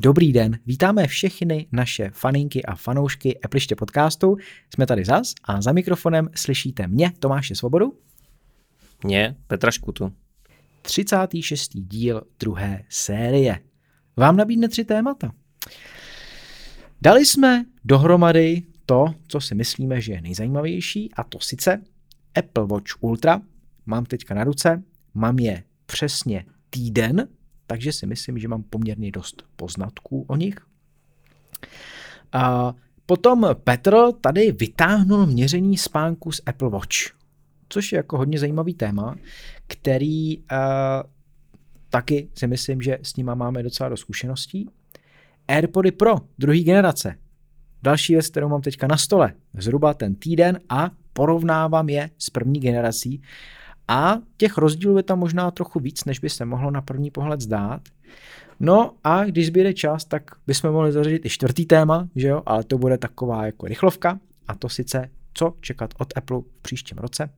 Dobrý den, vítáme všechny naše faninky a fanoušky Epliště podcastu. Jsme tady zas a za mikrofonem slyšíte mě, Tomáše Svobodu. Mě, Petra Škutu. 36. díl druhé série. Vám nabídne tři témata. Dali jsme dohromady to, co si myslíme, že je nejzajímavější, a to sice Apple Watch Ultra. Mám teďka na ruce, mám je přesně týden, takže si myslím, že mám poměrně dost poznatků o nich. A potom Petr tady vytáhnul měření spánku z Apple Watch, což je jako hodně zajímavý téma, který uh, taky si myslím, že s nima máme docela do zkušeností. AirPody Pro, druhé generace. Další věc, kterou mám teďka na stole, zhruba ten týden a porovnávám je s první generací a těch rozdílů je tam možná trochu víc, než by se mohlo na první pohled zdát. No a když zbýde čas, tak bychom mohli zařadit i čtvrtý téma, že jo, ale to bude taková jako rychlovka a to sice co čekat od Apple v příštím roce.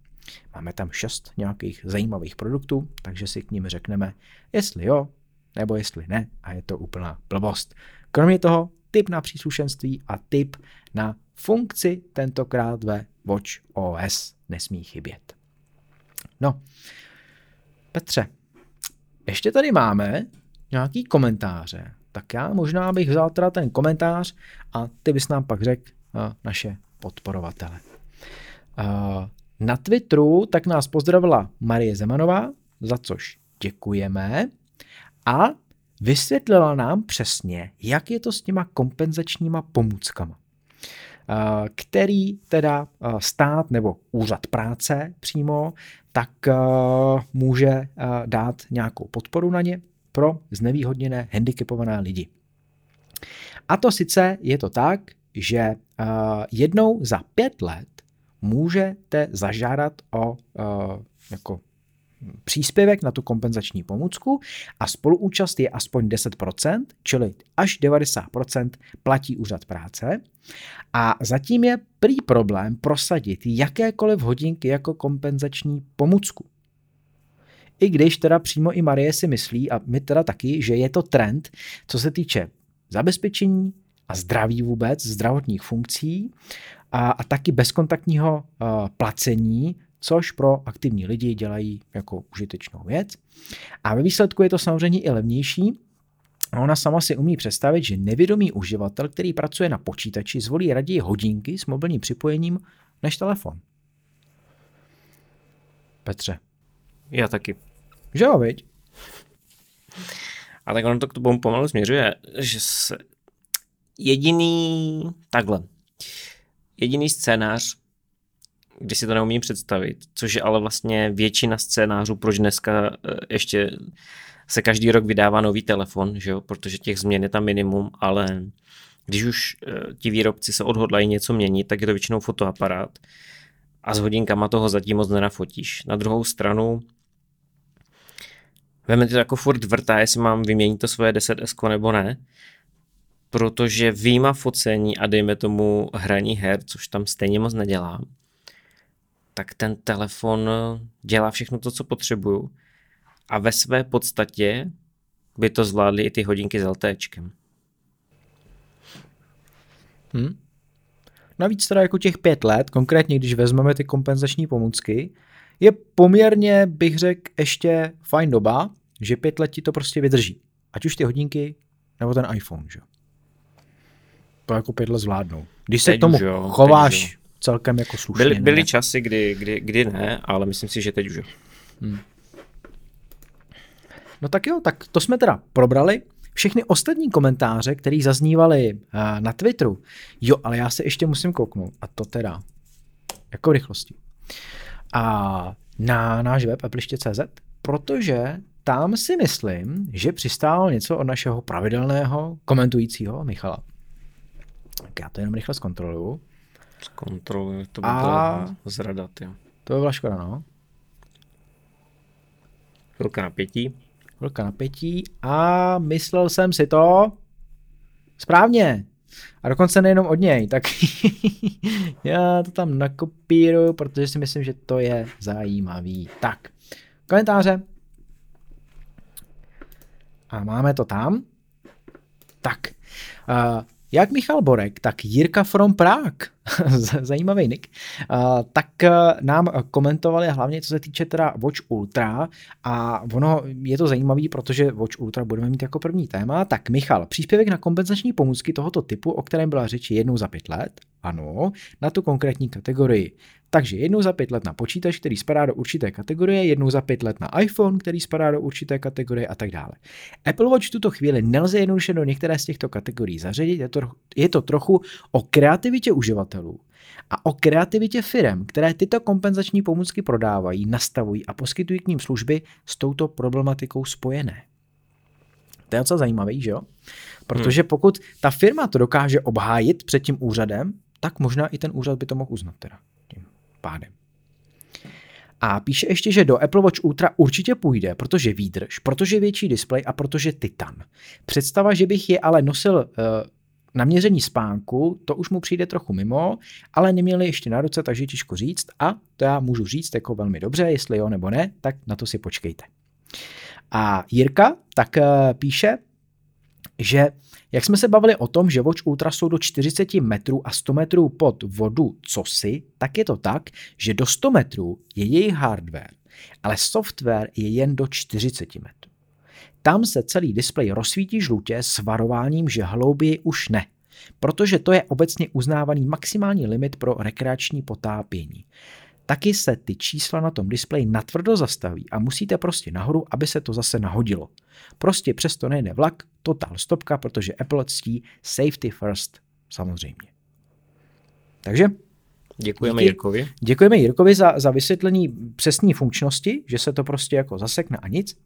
Máme tam šest nějakých zajímavých produktů, takže si k ním řekneme, jestli jo, nebo jestli ne a je to úplná blbost. Kromě toho tip na příslušenství a tip na funkci tentokrát ve Watch OS nesmí chybět. No, Petře, ještě tady máme nějaký komentáře, tak já možná bych vzal teda ten komentář a ty bys nám pak řekl uh, naše podporovatele. Uh, na Twitteru tak nás pozdravila Marie Zemanová, za což děkujeme a vysvětlila nám přesně, jak je to s těma kompenzačníma pomůckama. Eh, který teda eh, stát nebo úřad práce přímo, tak eh, může dát nějakou podporu na ně pro znevýhodněné handicapované lidi. A to sice je to tak, že jednou za pět let můžete zažádat o jako příspěvek na tu kompenzační pomůcku a spoluúčast je aspoň 10%, čili až 90% platí úřad práce. A zatím je prý problém prosadit jakékoliv hodinky jako kompenzační pomůcku. I když teda přímo i Marie si myslí, a my teda taky, že je to trend, co se týče zabezpečení a zdraví vůbec, zdravotních funkcí a, a taky bezkontaktního uh, placení což pro aktivní lidi dělají jako užitečnou věc. A ve výsledku je to samozřejmě i levnější, a ona sama si umí představit, že nevědomý uživatel, který pracuje na počítači, zvolí raději hodinky s mobilním připojením než telefon. Petře. Já taky. Že jo, viď? A tak ono to k tomu pomalu směřuje, že se jediný, takhle, jediný scénář, kdy si to neumím představit, což je ale vlastně většina scénářů, proč dneska eh, ještě se každý rok vydává nový telefon, že jo? protože těch změn je tam minimum, ale když už eh, ti výrobci se odhodlají něco měnit, tak je to většinou fotoaparát a s hodinkama toho zatím moc nenafotíš. Na druhou stranu Veme to jako furt vrtá, jestli mám vyměnit to svoje 10S nebo ne, protože výjima focení a dejme tomu hraní her, což tam stejně moc nedělám, tak ten telefon dělá všechno to, co potřebuju. A ve své podstatě by to zvládly i ty hodinky s LTEčkem. Hmm. Navíc teda jako těch pět let, konkrétně když vezmeme ty kompenzační pomůcky, je poměrně, bych řekl, ještě fajn doba, že pět let ti to prostě vydrží. Ať už ty hodinky, nebo ten iPhone, že? To jako pět let zvládnou. Když se teď k tomu jo, chováš celkem jako slušně. Byly, byly časy, kdy, kdy, kdy ne, ale myslím si, že teď už jo. Hmm. No tak jo, tak to jsme teda probrali. Všechny ostatní komentáře, které zaznívaly uh, na Twitteru, jo, ale já se ještě musím kouknout. A to teda jako rychlosti. A na náš web appliště.cz, protože tam si myslím, že přistálo něco od našeho pravidelného komentujícího Michala. Tak já to jenom rychle zkontroluju. Zkontroluji, to by a... byla zrada, jo. To by byla škoda, no. Chvilka napětí. Chvilka napětí a myslel jsem si to správně. A dokonce nejenom od něj, tak já to tam nakopíru, protože si myslím, že to je zajímavý. Tak, komentáře. A máme to tam. Tak, uh, jak Michal Borek, tak Jirka from Prague, zajímavý nick, tak uh, nám komentovali hlavně co se týče teda Watch Ultra. A ono je to zajímavý, protože Watch Ultra budeme mít jako první téma. Tak Michal, příspěvek na kompenzační pomůcky tohoto typu, o kterém byla řeč jednou za pět let, ano, na tu konkrétní kategorii. Takže jednou za pět let na počítač, který spadá do určité kategorie, jednou za pět let na iPhone, který spadá do určité kategorie a tak dále. Apple Watch v tuto chvíli nelze jednoduše do některé z těchto kategorií zařadit, je to, je to trochu o kreativitě uživatelů a o kreativitě firm, které tyto kompenzační pomůcky prodávají, nastavují a poskytují k ním služby s touto problematikou spojené. To je docela zajímavý, že jo? Protože pokud ta firma to dokáže obhájit před tím úřadem, tak možná i ten úřad by to mohl uznat teda tím pádem. A píše ještě, že do Apple Watch Ultra určitě půjde, protože výdrž, protože větší displej a protože titan. Představa, že bych je ale nosil uh, na měření spánku, to už mu přijde trochu mimo, ale neměli ještě na ruce, takže těžko říct a to já můžu říct jako velmi dobře, jestli jo nebo ne, tak na to si počkejte. A Jirka tak uh, píše, že jak jsme se bavili o tom, že Watch Ultra jsou do 40 metrů a 100 metrů pod vodu cosi, tak je to tak, že do 100 metrů je jejich hardware, ale software je jen do 40 metrů. Tam se celý displej rozsvítí žlutě s varováním, že hlouběji už ne, protože to je obecně uznávaný maximální limit pro rekreační potápění taky se ty čísla na tom displeji natvrdo zastaví a musíte prostě nahoru, aby se to zase nahodilo. Prostě přesto nejde vlak, totál stopka, protože Apple ctí safety first, samozřejmě. Takže Děkujeme díky, Jirkovi. Děkujeme Jirkovi za, za vysvětlení přesní funkčnosti, že se to prostě jako zasekne a nic.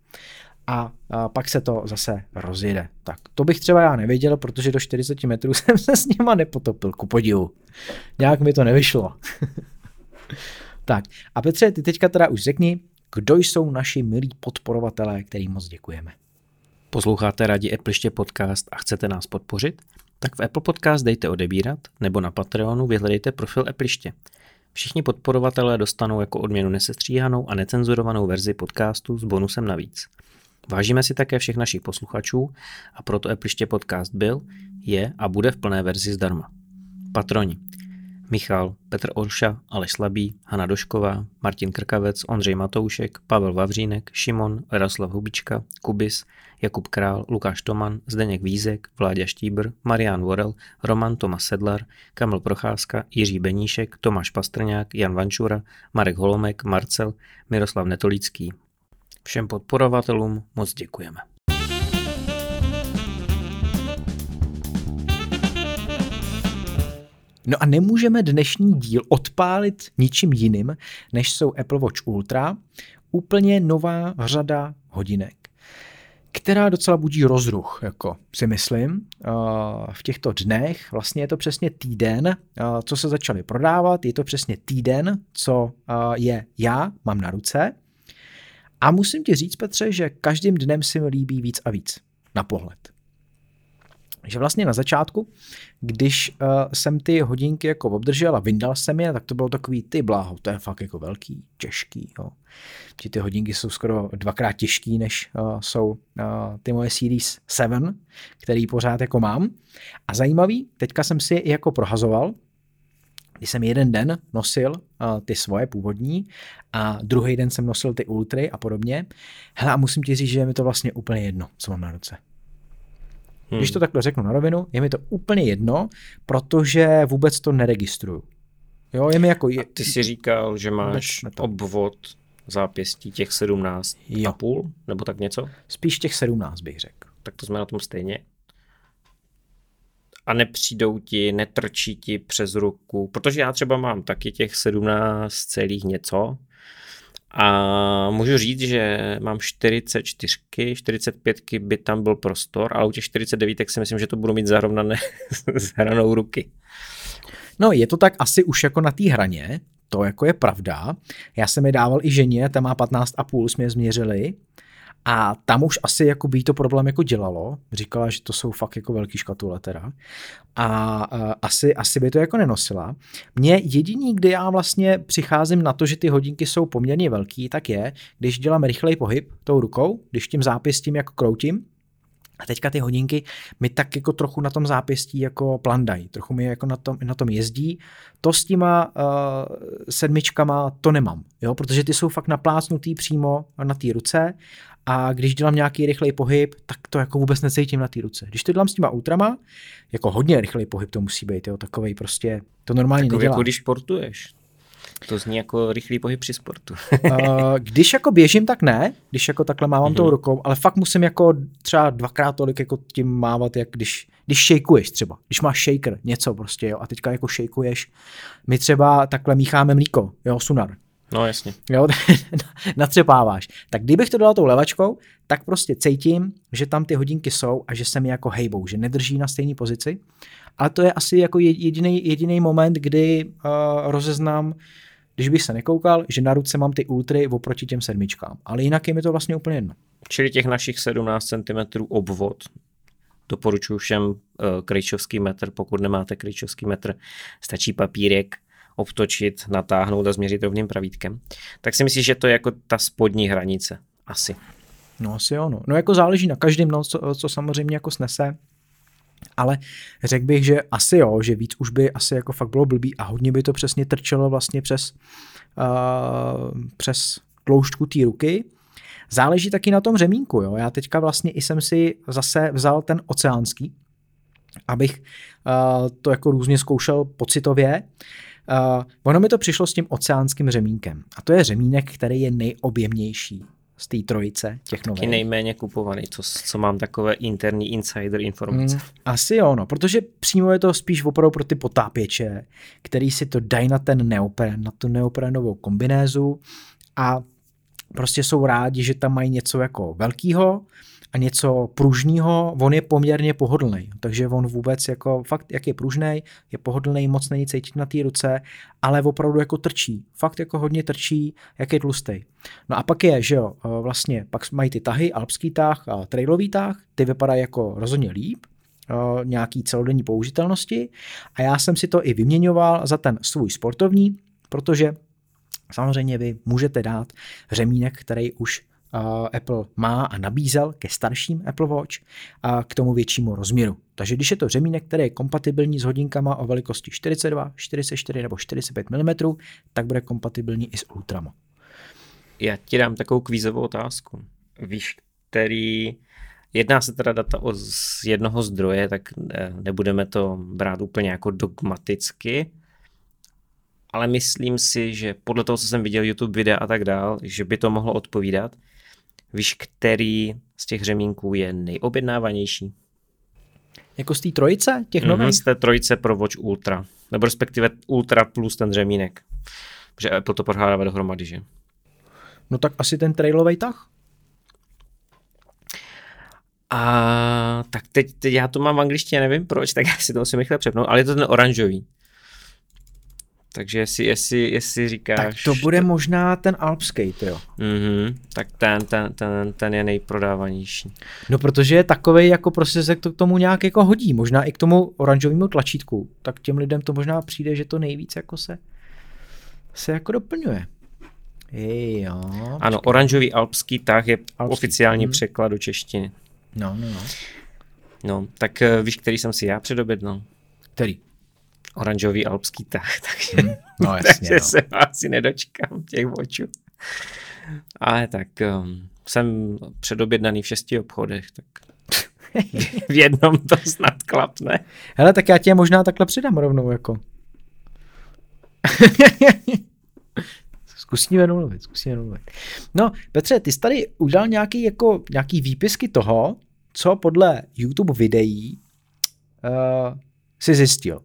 A, a pak se to zase rozjede. Tak to bych třeba já nevěděl, protože do 40 metrů jsem se s nima nepotopil, ku podivu. Nějak mi to nevyšlo. Tak a Petře, ty teďka teda už řekni, kdo jsou naši milí podporovatelé, kterým moc děkujeme. Posloucháte rádi Appleště podcast a chcete nás podpořit? Tak v Apple Podcast dejte odebírat nebo na Patreonu vyhledejte profil Appleště. Všichni podporovatelé dostanou jako odměnu nesestříhanou a necenzurovanou verzi podcastu s bonusem navíc. Vážíme si také všech našich posluchačů a proto Appleště podcast byl, je a bude v plné verzi zdarma. Patroni. Michal, Petr Orša, Aleš Slabý, Hana Došková, Martin Krkavec, Ondřej Matoušek, Pavel Vavřínek, Šimon, Jaroslav Hubička, Kubis, Jakub Král, Lukáš Toman, Zdeněk Vízek, Vláďa Štíbr, Marian Vorel, Roman Tomas Sedlar, Kamil Procházka, Jiří Beníšek, Tomáš Pastrňák, Jan Vančura, Marek Holomek, Marcel, Miroslav Netolický. Všem podporovatelům moc děkujeme. No a nemůžeme dnešní díl odpálit ničím jiným, než jsou Apple Watch Ultra, úplně nová řada hodinek, která docela budí rozruch, jako si myslím, v těchto dnech. Vlastně je to přesně týden, co se začaly prodávat, je to přesně týden, co je já mám na ruce. A musím ti říct, Petře, že každým dnem si mi líbí víc a víc na pohled že vlastně na začátku, když uh, jsem ty hodinky jako obdržel a vyndal jsem je, tak to bylo takový ty bláho, to je fakt jako velký, těžký. Jo. Že ty hodinky jsou skoro dvakrát těžký, než uh, jsou uh, ty moje Series 7, který pořád jako mám. A zajímavý, teďka jsem si jako prohazoval, když jsem jeden den nosil uh, ty svoje původní a druhý den jsem nosil ty ultry a podobně. Hele, a musím ti říct, že je mi to vlastně úplně jedno, co mám na ruce. Hmm. Když to takhle řeknu na rovinu, je mi to úplně jedno, protože vůbec to neregistruju. Jo, je mi jako... Je... A ty jsi říkal, že máš obvod zápěstí těch 17 jo. a půl, nebo tak něco? Spíš těch 17 bych řekl. Tak to jsme na tom stejně. A nepřijdou ti, netrčí ti přes ruku, protože já třeba mám taky těch 17 celých něco, a můžu říct, že mám 44, 45 by tam byl prostor, ale u těch 49 si myslím, že to budu mít zarovnané s hranou ruky. No je to tak asi už jako na té hraně, to jako je pravda. Já jsem je dával i ženě, ta má 15,5, jsme je změřili a tam už asi jako by to problém jako dělalo. Říkala, že to jsou fakt jako velký škatule teda. A, a asi, asi by to jako nenosila. Mně jediný, kdy já vlastně přicházím na to, že ty hodinky jsou poměrně velký, tak je, když dělám rychlej pohyb tou rukou, když tím zápěstím jako kroutím, A teďka ty hodinky mi tak jako trochu na tom zápěstí jako plandají, trochu mi jako na tom, na tom jezdí. To s těma uh, sedmičkama to nemám, jo, protože ty jsou fakt naplácnutý přímo na té ruce a když dělám nějaký rychlej pohyb, tak to jako vůbec necítím na té ruce. Když to dělám s těma ultrama, jako hodně rychlej pohyb to musí být, jo, takovej prostě, to normálně Takový nedělá. jako když sportuješ. To zní jako rychlý pohyb při sportu. Uh, když jako běžím, tak ne, když jako takhle mávám mm-hmm. tou rukou, ale fakt musím jako třeba dvakrát tolik jako tím mávat, jak když, když šejkuješ třeba, když máš shaker, něco prostě, jo, a teďka jako šejkuješ, my třeba takhle mícháme mlíko, jo, sunar, No jasně. jo, natřepáváš. Tak kdybych to dal tou levačkou, tak prostě cítím, že tam ty hodinky jsou a že se mi jako hejbou, že nedrží na stejné pozici. A to je asi jako jediný, jediný moment, kdy uh, rozeznám, když bych se nekoukal, že na ruce mám ty ultry oproti těm sedmičkám. Ale jinak je mi to vlastně úplně jedno. Čili těch našich 17 cm obvod. Doporučuji všem uh, krejčovský metr, pokud nemáte krejčovský metr, stačí papírek, obtočit, natáhnout a změřit rovným pravítkem. Tak si myslíš, že to je jako ta spodní hranice? Asi. No asi jo, no. no jako záleží na každém, no, co, co samozřejmě jako snese. Ale řekl bych, že asi jo, že víc už by asi jako fakt bylo blbý a hodně by to přesně trčelo vlastně přes, uh, přes tloušťku té ruky. Záleží taky na tom řemínku, jo. Já teďka vlastně i jsem si zase vzal ten oceánský, abych uh, to jako různě zkoušel pocitově. Uh, ono mi to přišlo s tím oceánským řemínkem. A to je řemínek, který je nejobjemnější z té trojice těch nových. Taky nejméně kupovaný, co, co mám takové interní insider informace. Mm, asi jo, no, protože přímo je to spíš opravdu pro ty potápěče, který si to dají na ten neopren, na tu neoprenovou kombinézu a prostě jsou rádi, že tam mají něco jako velkýho, a něco pružného, on je poměrně pohodlný. Takže on vůbec jako fakt, jak je pružný, je pohodlný, moc není cítit na té ruce, ale opravdu jako trčí. Fakt jako hodně trčí, jak je tlustý. No a pak je, že jo, vlastně pak mají ty tahy, alpský tah a trailový tah, ty vypadají jako rozhodně líp, nějaký celodenní použitelnosti a já jsem si to i vyměňoval za ten svůj sportovní, protože samozřejmě vy můžete dát řemínek, který už Apple má a nabízel ke starším Apple Watch a k tomu většímu rozměru. Takže když je to řemínek, který je kompatibilní s hodinkama o velikosti 42, 44 nebo 45 mm, tak bude kompatibilní i s Ultrama. Já ti dám takovou kvízovou otázku. Víš, který Jedná se teda data o z jednoho zdroje, tak nebudeme to brát úplně jako dogmaticky, ale myslím si, že podle toho, co jsem viděl YouTube videa a tak dál, že by to mohlo odpovídat. Víš, který z těch řemínků je nejobjednávanější? Jako z té trojice těch nových? Mm-hmm, z té trojice pro Watch Ultra. Nebo respektive Ultra plus ten řemínek. Protože Apple to prohrává dohromady, že? No tak asi ten trailový tah. A tak teď, teď já to mám v angličtině, nevím proč, tak já si to musím rychle přepnout, ale je to ten oranžový. Takže jestli, jestli, jestli říkáš... Tak to bude možná ten alpský, jo. Mm-hmm, tak ten, ten, ten, ten je nejprodávanější. No protože je takový, jako prostě se to k tomu nějak jako hodí, možná i k tomu oranžovému tlačítku, tak těm lidem to možná přijde, že to nejvíc jako se, se jako doplňuje. Jo. Ano, oranžový alpský tah je alpský. oficiální hmm. překlad do češtiny. No, no, no. No, tak eh, víš, který jsem si já předobědnal? Který? Oranžový alpský tah, takže, hmm, no, jasně, takže no. se asi nedočkám těch očů. Ale tak um, jsem předobjednaný v šesti obchodech, tak v jednom to snad klapne. Hele, tak já tě možná takhle přidám rovnou, jako. zkusíme domluvit, zkusíme domluvit. No, Petře, ty jsi tady udělal nějaký, jako, nějaký výpisky toho, co podle YouTube videí uh, si zjistil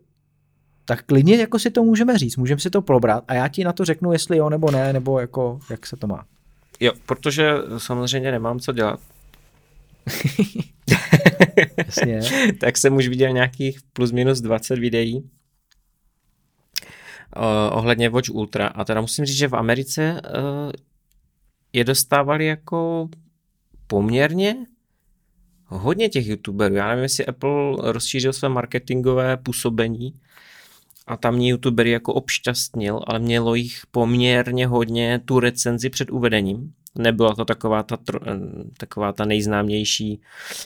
tak klidně jako si to můžeme říct, můžeme si to probrat a já ti na to řeknu, jestli jo nebo ne, nebo jako jak se to má. Jo, protože samozřejmě nemám co dělat. Jasně. tak jsem už viděl nějakých plus minus 20 videí uh, ohledně Watch Ultra a teda musím říct, že v Americe uh, je dostávali jako poměrně hodně těch youtuberů. Já nevím, jestli Apple rozšířil své marketingové působení a tamní youtubery jako obšťastnil, ale mělo jich poměrně hodně tu recenzi před uvedením. Nebyla to taková ta, taková ta nejznámější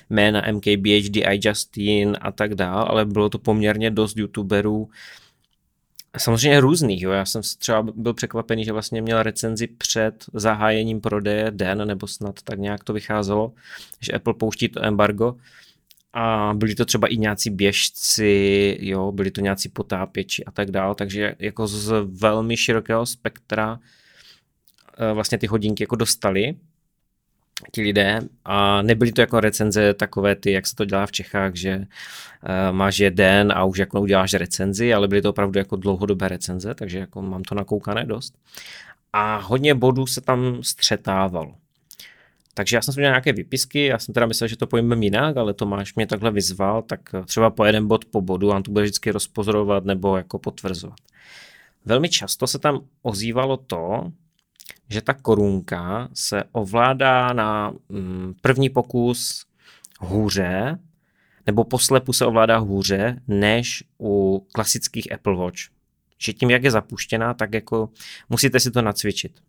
jména MKBHD, iJustin a tak dál, ale bylo to poměrně dost youtuberů, Samozřejmě různých, jo. Já jsem třeba byl překvapený, že vlastně měl recenzi před zahájením prodeje den, nebo snad tak nějak to vycházelo, že Apple pouští to embargo a byli to třeba i nějací běžci, jo, byli to nějací potápěči a tak dál, takže jako z velmi širokého spektra eh, vlastně ty hodinky jako dostali ti lidé a nebyly to jako recenze takové ty, jak se to dělá v Čechách, že uh, máš jeden a už jako uděláš recenzi, ale byly to opravdu jako dlouhodobé recenze, takže jako mám to nakoukané dost. A hodně bodů se tam střetávalo. Takže já jsem si udělal nějaké vypisky, já jsem teda myslel, že to pojmeme jinak, ale Tomáš mě takhle vyzval, tak třeba po jeden bod po bodu, on to bude vždycky rozpozorovat nebo jako potvrzovat. Velmi často se tam ozývalo to, že ta korunka se ovládá na mm, první pokus hůře, nebo poslepu se ovládá hůře, než u klasických Apple Watch. Že tím, jak je zapuštěná, tak jako musíte si to nacvičit.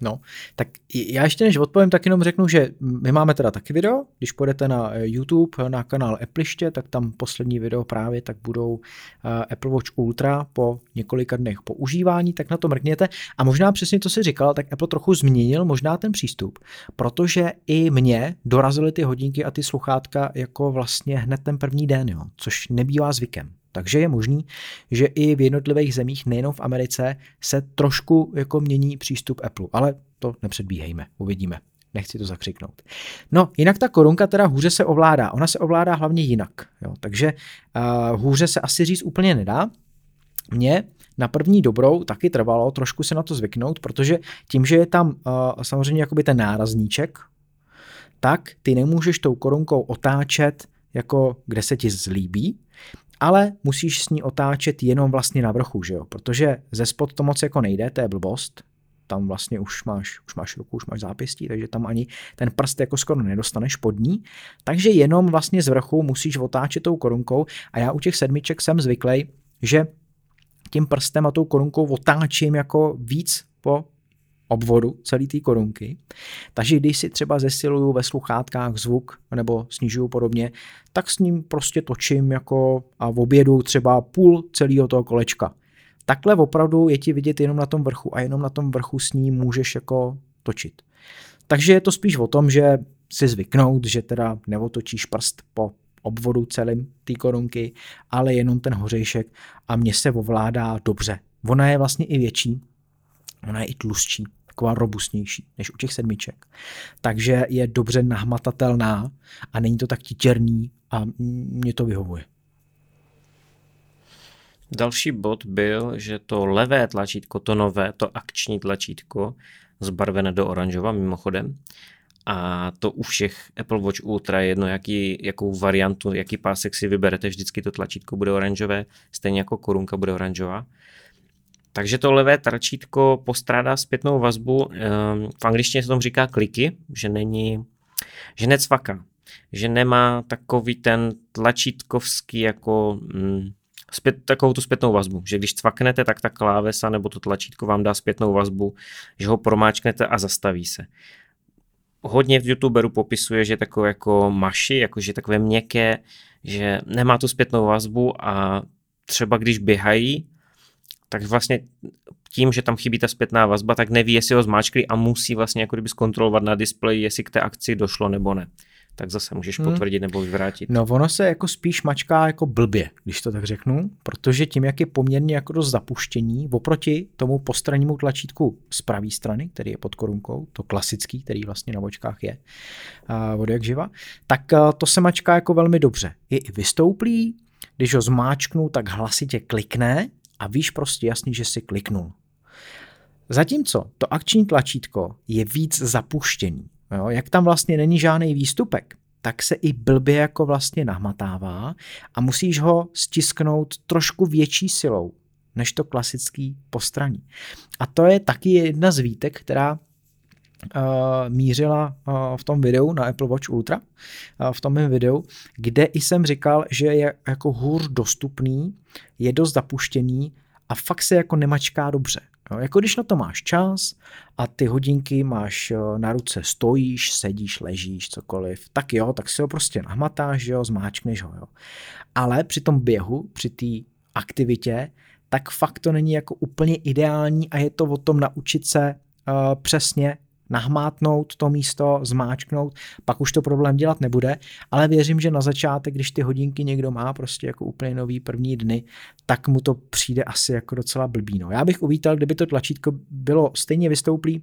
No, tak já ještě než odpovím, tak jenom řeknu, že my máme teda taky video, když půjdete na eh, YouTube, na kanál Appleiště, tak tam poslední video právě tak budou eh, Apple Watch Ultra po několika dnech používání, tak na to mrkněte. A možná přesně to si říkal, tak Apple trochu změnil možná ten přístup, protože i mě dorazily ty hodinky a ty sluchátka jako vlastně hned ten první den, jo, což nebývá zvykem. Takže je možný, že i v jednotlivých zemích, nejenom v Americe, se trošku jako mění přístup Apple, ale to nepředbíhejme, uvidíme. Nechci to zakřiknout. No, jinak ta korunka teda hůře se ovládá. Ona se ovládá hlavně jinak. Jo. Takže uh, hůře se asi říct úplně nedá. Mně na první dobrou taky trvalo trošku se na to zvyknout, protože tím, že je tam uh, samozřejmě jakoby ten nárazníček, tak ty nemůžeš tou korunkou otáčet jako kde se ti zlíbí, ale musíš s ní otáčet jenom vlastně na vrchu, že jo? protože ze spod to moc jako nejde, to je blbost, tam vlastně už máš, už máš ruku, už máš zápěstí, takže tam ani ten prst jako skoro nedostaneš pod ní. Takže jenom vlastně z vrchu musíš otáčet tou korunkou a já u těch sedmiček jsem zvyklý, že tím prstem a tou korunkou otáčím jako víc po obvodu celé té korunky. Takže když si třeba zesiluju ve sluchátkách zvuk nebo snižuju podobně, tak s ním prostě točím jako a v obědu třeba půl celého toho kolečka. Takhle opravdu je ti vidět jenom na tom vrchu a jenom na tom vrchu s ním můžeš jako točit. Takže je to spíš o tom, že si zvyknout, že teda neotočíš prst po obvodu celým té korunky, ale jenom ten hořejšek a mě se ovládá dobře. Ona je vlastně i větší, ona je i tlustší, taková robustnější než u těch sedmiček. Takže je dobře nahmatatelná a není to tak titěrný a mě to vyhovuje. Další bod byl, že to levé tlačítko, to nové, to akční tlačítko, zbarvené do oranžova mimochodem, a to u všech Apple Watch Ultra je jedno, jaký, jakou variantu, jaký pásek si vyberete, vždycky to tlačítko bude oranžové, stejně jako korunka bude oranžová. Takže to levé tlačítko postrádá zpětnou vazbu, ehm, v angličtině se tomu říká kliky, že není, že necvaká, že nemá takový ten tlačítkovský jako mm, zpět, takovou tu zpětnou vazbu, že když cvaknete, tak ta klávesa nebo to tlačítko vám dá zpětnou vazbu, že ho promáčknete a zastaví se. Hodně v youtuberu popisuje, že takové jako maši, jakože takové měkké, že nemá tu zpětnou vazbu a třeba když běhají, tak vlastně tím, že tam chybí ta zpětná vazba, tak neví, jestli ho zmáčkli a musí vlastně jako kdyby zkontrolovat na displeji, jestli k té akci došlo nebo ne. Tak zase můžeš hmm. potvrdit nebo vyvrátit. No ono se jako spíš mačká jako blbě, když to tak řeknu, protože tím, jak je poměrně jako dost zapuštění, oproti tomu postrannímu tlačítku z pravé strany, který je pod korunkou, to klasický, který vlastně na očkách je, uh, jak živa, tak uh, to se mačká jako velmi dobře. Je i vystouplý, když ho zmáčknu, tak hlasitě klikne, a víš prostě jasně, že si kliknul. Zatímco to akční tlačítko je víc zapuštěný. Jo? Jak tam vlastně není žádný výstupek, tak se i blbě jako vlastně nahmatává a musíš ho stisknout trošku větší silou než to klasický postraní. A to je taky jedna z výtek, která mířila uh, v tom videu na Apple Watch Ultra, uh, v tom mém videu, kde i jsem říkal, že je jako hůř dostupný, je dost zapuštěný a fakt se jako nemačká dobře. Jo, jako když na to máš čas a ty hodinky máš na ruce, stojíš, sedíš, ležíš, cokoliv, tak jo, tak si ho prostě nahmatáš, jo, zmáčkneš ho, jo. Ale při tom běhu, při té aktivitě, tak fakt to není jako úplně ideální a je to o tom naučit se uh, přesně nahmátnout to místo, zmáčknout, pak už to problém dělat nebude, ale věřím, že na začátek, když ty hodinky někdo má prostě jako úplně nový první dny, tak mu to přijde asi jako docela blbý. No. Já bych uvítal, kdyby to tlačítko bylo stejně vystouplý,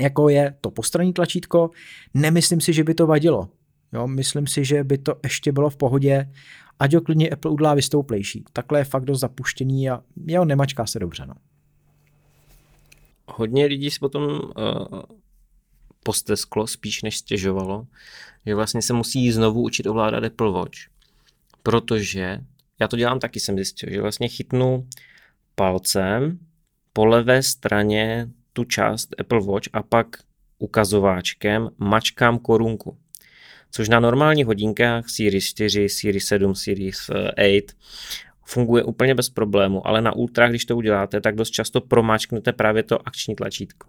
jako je to postranní tlačítko, nemyslím si, že by to vadilo. Jo, myslím si, že by to ještě bylo v pohodě, ať ho klidně Apple udlá vystouplejší. Takhle je fakt dost zapuštěný a jo, nemačká se dobře. No hodně lidí si potom uh, postesklo spíš než stěžovalo, že vlastně se musí znovu učit ovládat Apple Watch, protože já to dělám taky, jsem zjistil, že vlastně chytnu palcem po levé straně tu část Apple Watch a pak ukazováčkem mačkám korunku. Což na normálních hodinkách Series 4, Series 7, Series 8 funguje úplně bez problému, ale na ultra, když to uděláte, tak dost často promáčknete právě to akční tlačítko.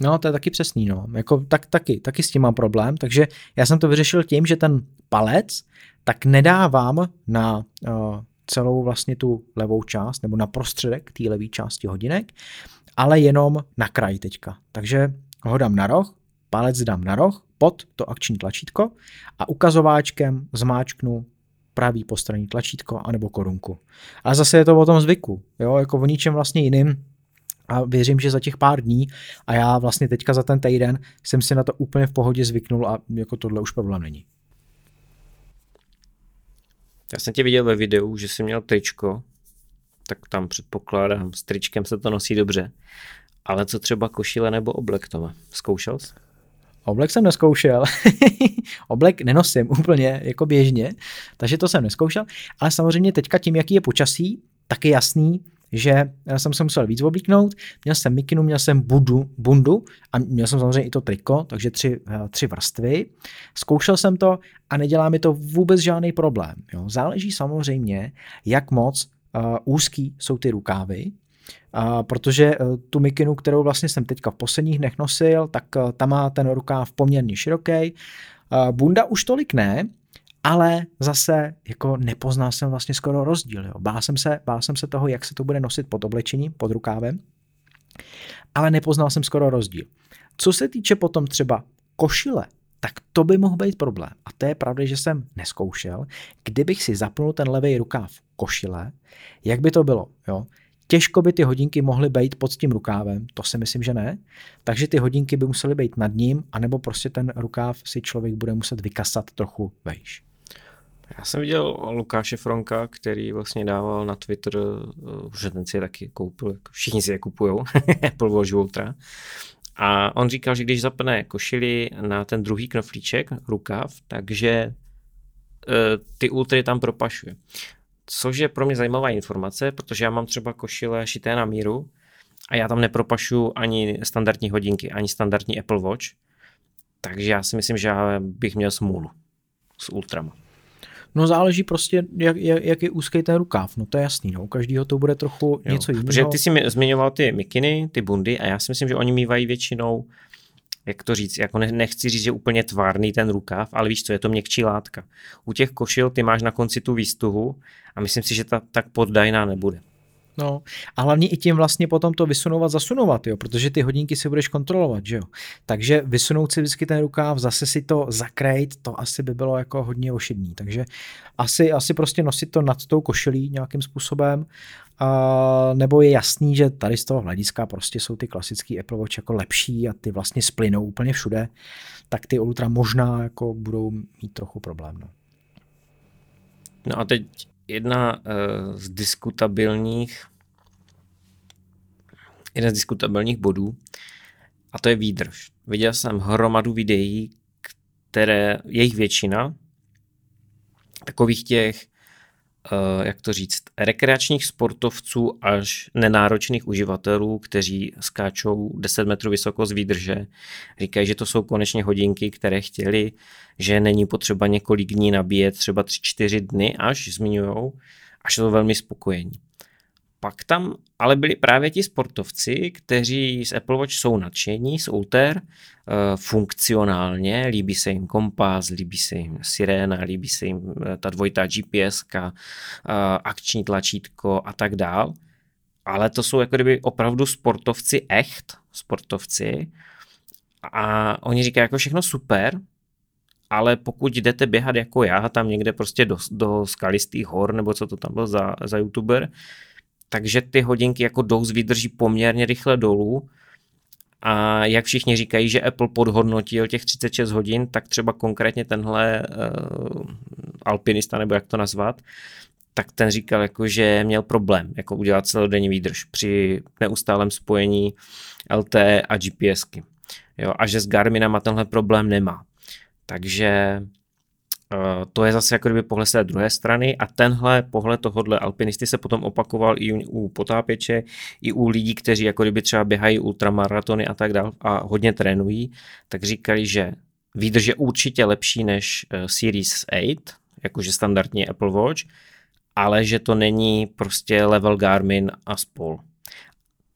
No, to je taky přesný, no. Jako, tak, taky, taky s tím mám problém, takže já jsem to vyřešil tím, že ten palec tak nedávám na uh, celou vlastně tu levou část, nebo na prostředek té levé části hodinek, ale jenom na kraj teďka. Takže ho dám na roh, palec dám na roh, pod to akční tlačítko a ukazováčkem zmáčknu pravý postranní tlačítko anebo korunku. Ale zase je to o tom zvyku, jo, jako o ničem vlastně jiným. A věřím, že za těch pár dní a já vlastně teďka za ten týden jsem si na to úplně v pohodě zvyknul a jako tohle už problém není. Já jsem tě viděl ve videu, že jsi měl tričko, tak tam předpokládám, s tričkem se to nosí dobře. Ale co třeba košile nebo oblek, Tome? Zkoušel jsi? Oblek jsem neskoušel. Oblek nenosím úplně jako běžně, takže to jsem neskoušel. Ale samozřejmě teďka tím, jaký je počasí, tak je jasný, že já jsem se musel víc oblíknout, měl jsem mikinu, měl jsem budu, bundu a měl jsem samozřejmě i to triko, takže tři, eh, tři vrstvy. Zkoušel jsem to a nedělá mi to vůbec žádný problém. Jo. Záleží samozřejmě, jak moc uh, úzký jsou ty rukávy, a protože eh, tu mikinu, kterou vlastně jsem teďka v posledních dnech nosil, tak eh, tam má ten rukáv poměrně široký. Bunda už tolik ne, ale zase jako nepoznal jsem vlastně skoro rozdíl. Jo. Bál, jsem se, bál jsem se toho, jak se to bude nosit pod oblečením, pod rukávem, ale nepoznal jsem skoro rozdíl. Co se týče potom třeba košile, tak to by mohl být problém. A to je pravda, že jsem neskoušel. Kdybych si zapnul ten levý rukáv košile, jak by to bylo? Jo? Těžko by ty hodinky mohly být pod tím rukávem, to si myslím, že ne. Takže ty hodinky by musely být nad ním, anebo prostě ten rukáv si člověk bude muset vykasat trochu vejš. Já jsem viděl Lukáše Fronka, který vlastně dával na Twitter, eh, že ten si je taky koupil, jako všichni si je kupují, Apple Watch Ultra. A on říkal, že když zapne košili na ten druhý knoflíček, rukav, takže eh, ty ultry tam propašuje což je pro mě zajímavá informace, protože já mám třeba košile šité na míru a já tam nepropašu ani standardní hodinky, ani standardní Apple Watch, takže já si myslím, že já bych měl smůlu s ultrama. No záleží prostě, jak, jak, jak je úzký ten rukáv, no to je jasný, no, u každého to bude trochu jo, něco jiného. Protože ty jsi zmiňoval ty mikiny, ty bundy a já si myslím, že oni mývají většinou jak to říct, jako nechci říct, že úplně tvárný ten rukáv, ale víš co, je to měkčí látka. U těch košil ty máš na konci tu výstuhu a myslím si, že ta tak poddajná nebude. No a hlavně i tím vlastně potom to vysunovat, zasunovat, jo, protože ty hodinky si budeš kontrolovat, že jo. Takže vysunout si vždycky ten rukáv, zase si to zakrejt, to asi by bylo jako hodně ošidný. Takže asi, asi prostě nosit to nad tou košilí nějakým způsobem, a, nebo je jasný, že tady z toho hlediska prostě jsou ty klasické Apple Watch jako lepší a ty vlastně splynou úplně všude, tak ty Ultra možná jako budou mít trochu problém. No. No a teď jedna uh, z diskutabilních jeden z diskutabilních bodů a to je výdrž. Viděl jsem hromadu videí, které, jejich většina, takových těch, jak to říct, rekreačních sportovců až nenáročných uživatelů, kteří skáčou 10 metrů vysoko z výdrže, říkají, že to jsou konečně hodinky, které chtěli, že není potřeba několik dní nabíjet, třeba 3-4 dny až zmiňují, až jsou velmi spokojení. Pak tam ale byli právě ti sportovci, kteří z Apple Watch jsou nadšení, z Ulter, eh, funkcionálně, líbí se jim kompas, líbí se jim sirena, líbí se jim eh, ta dvojitá GPS, eh, akční tlačítko a tak dál. Ale to jsou jako kdyby opravdu sportovci echt, sportovci. A oni říkají jako všechno super, ale pokud jdete běhat jako já, tam někde prostě do, do skalistých hor, nebo co to tam byl za, za youtuber, takže ty hodinky jako dous vydrží poměrně rychle dolů a jak všichni říkají, že Apple podhodnotil těch 36 hodin, tak třeba konkrétně tenhle uh, alpinista, nebo jak to nazvat, tak ten říkal, jako, že měl problém jako udělat celodenní výdrž při neustálém spojení LTE a GPSky. Jo, a že s Garminama tenhle problém nemá. Takže to je zase jako kdyby pohled z té druhé strany a tenhle pohled tohohle alpinisty se potom opakoval i u potápěče, i u lidí, kteří jako kdyby třeba běhají ultramaratony a tak dále a hodně trénují, tak říkali, že výdrž je určitě lepší než eh, Series 8, jakože standardní Apple Watch, ale že to není prostě level Garmin a spol.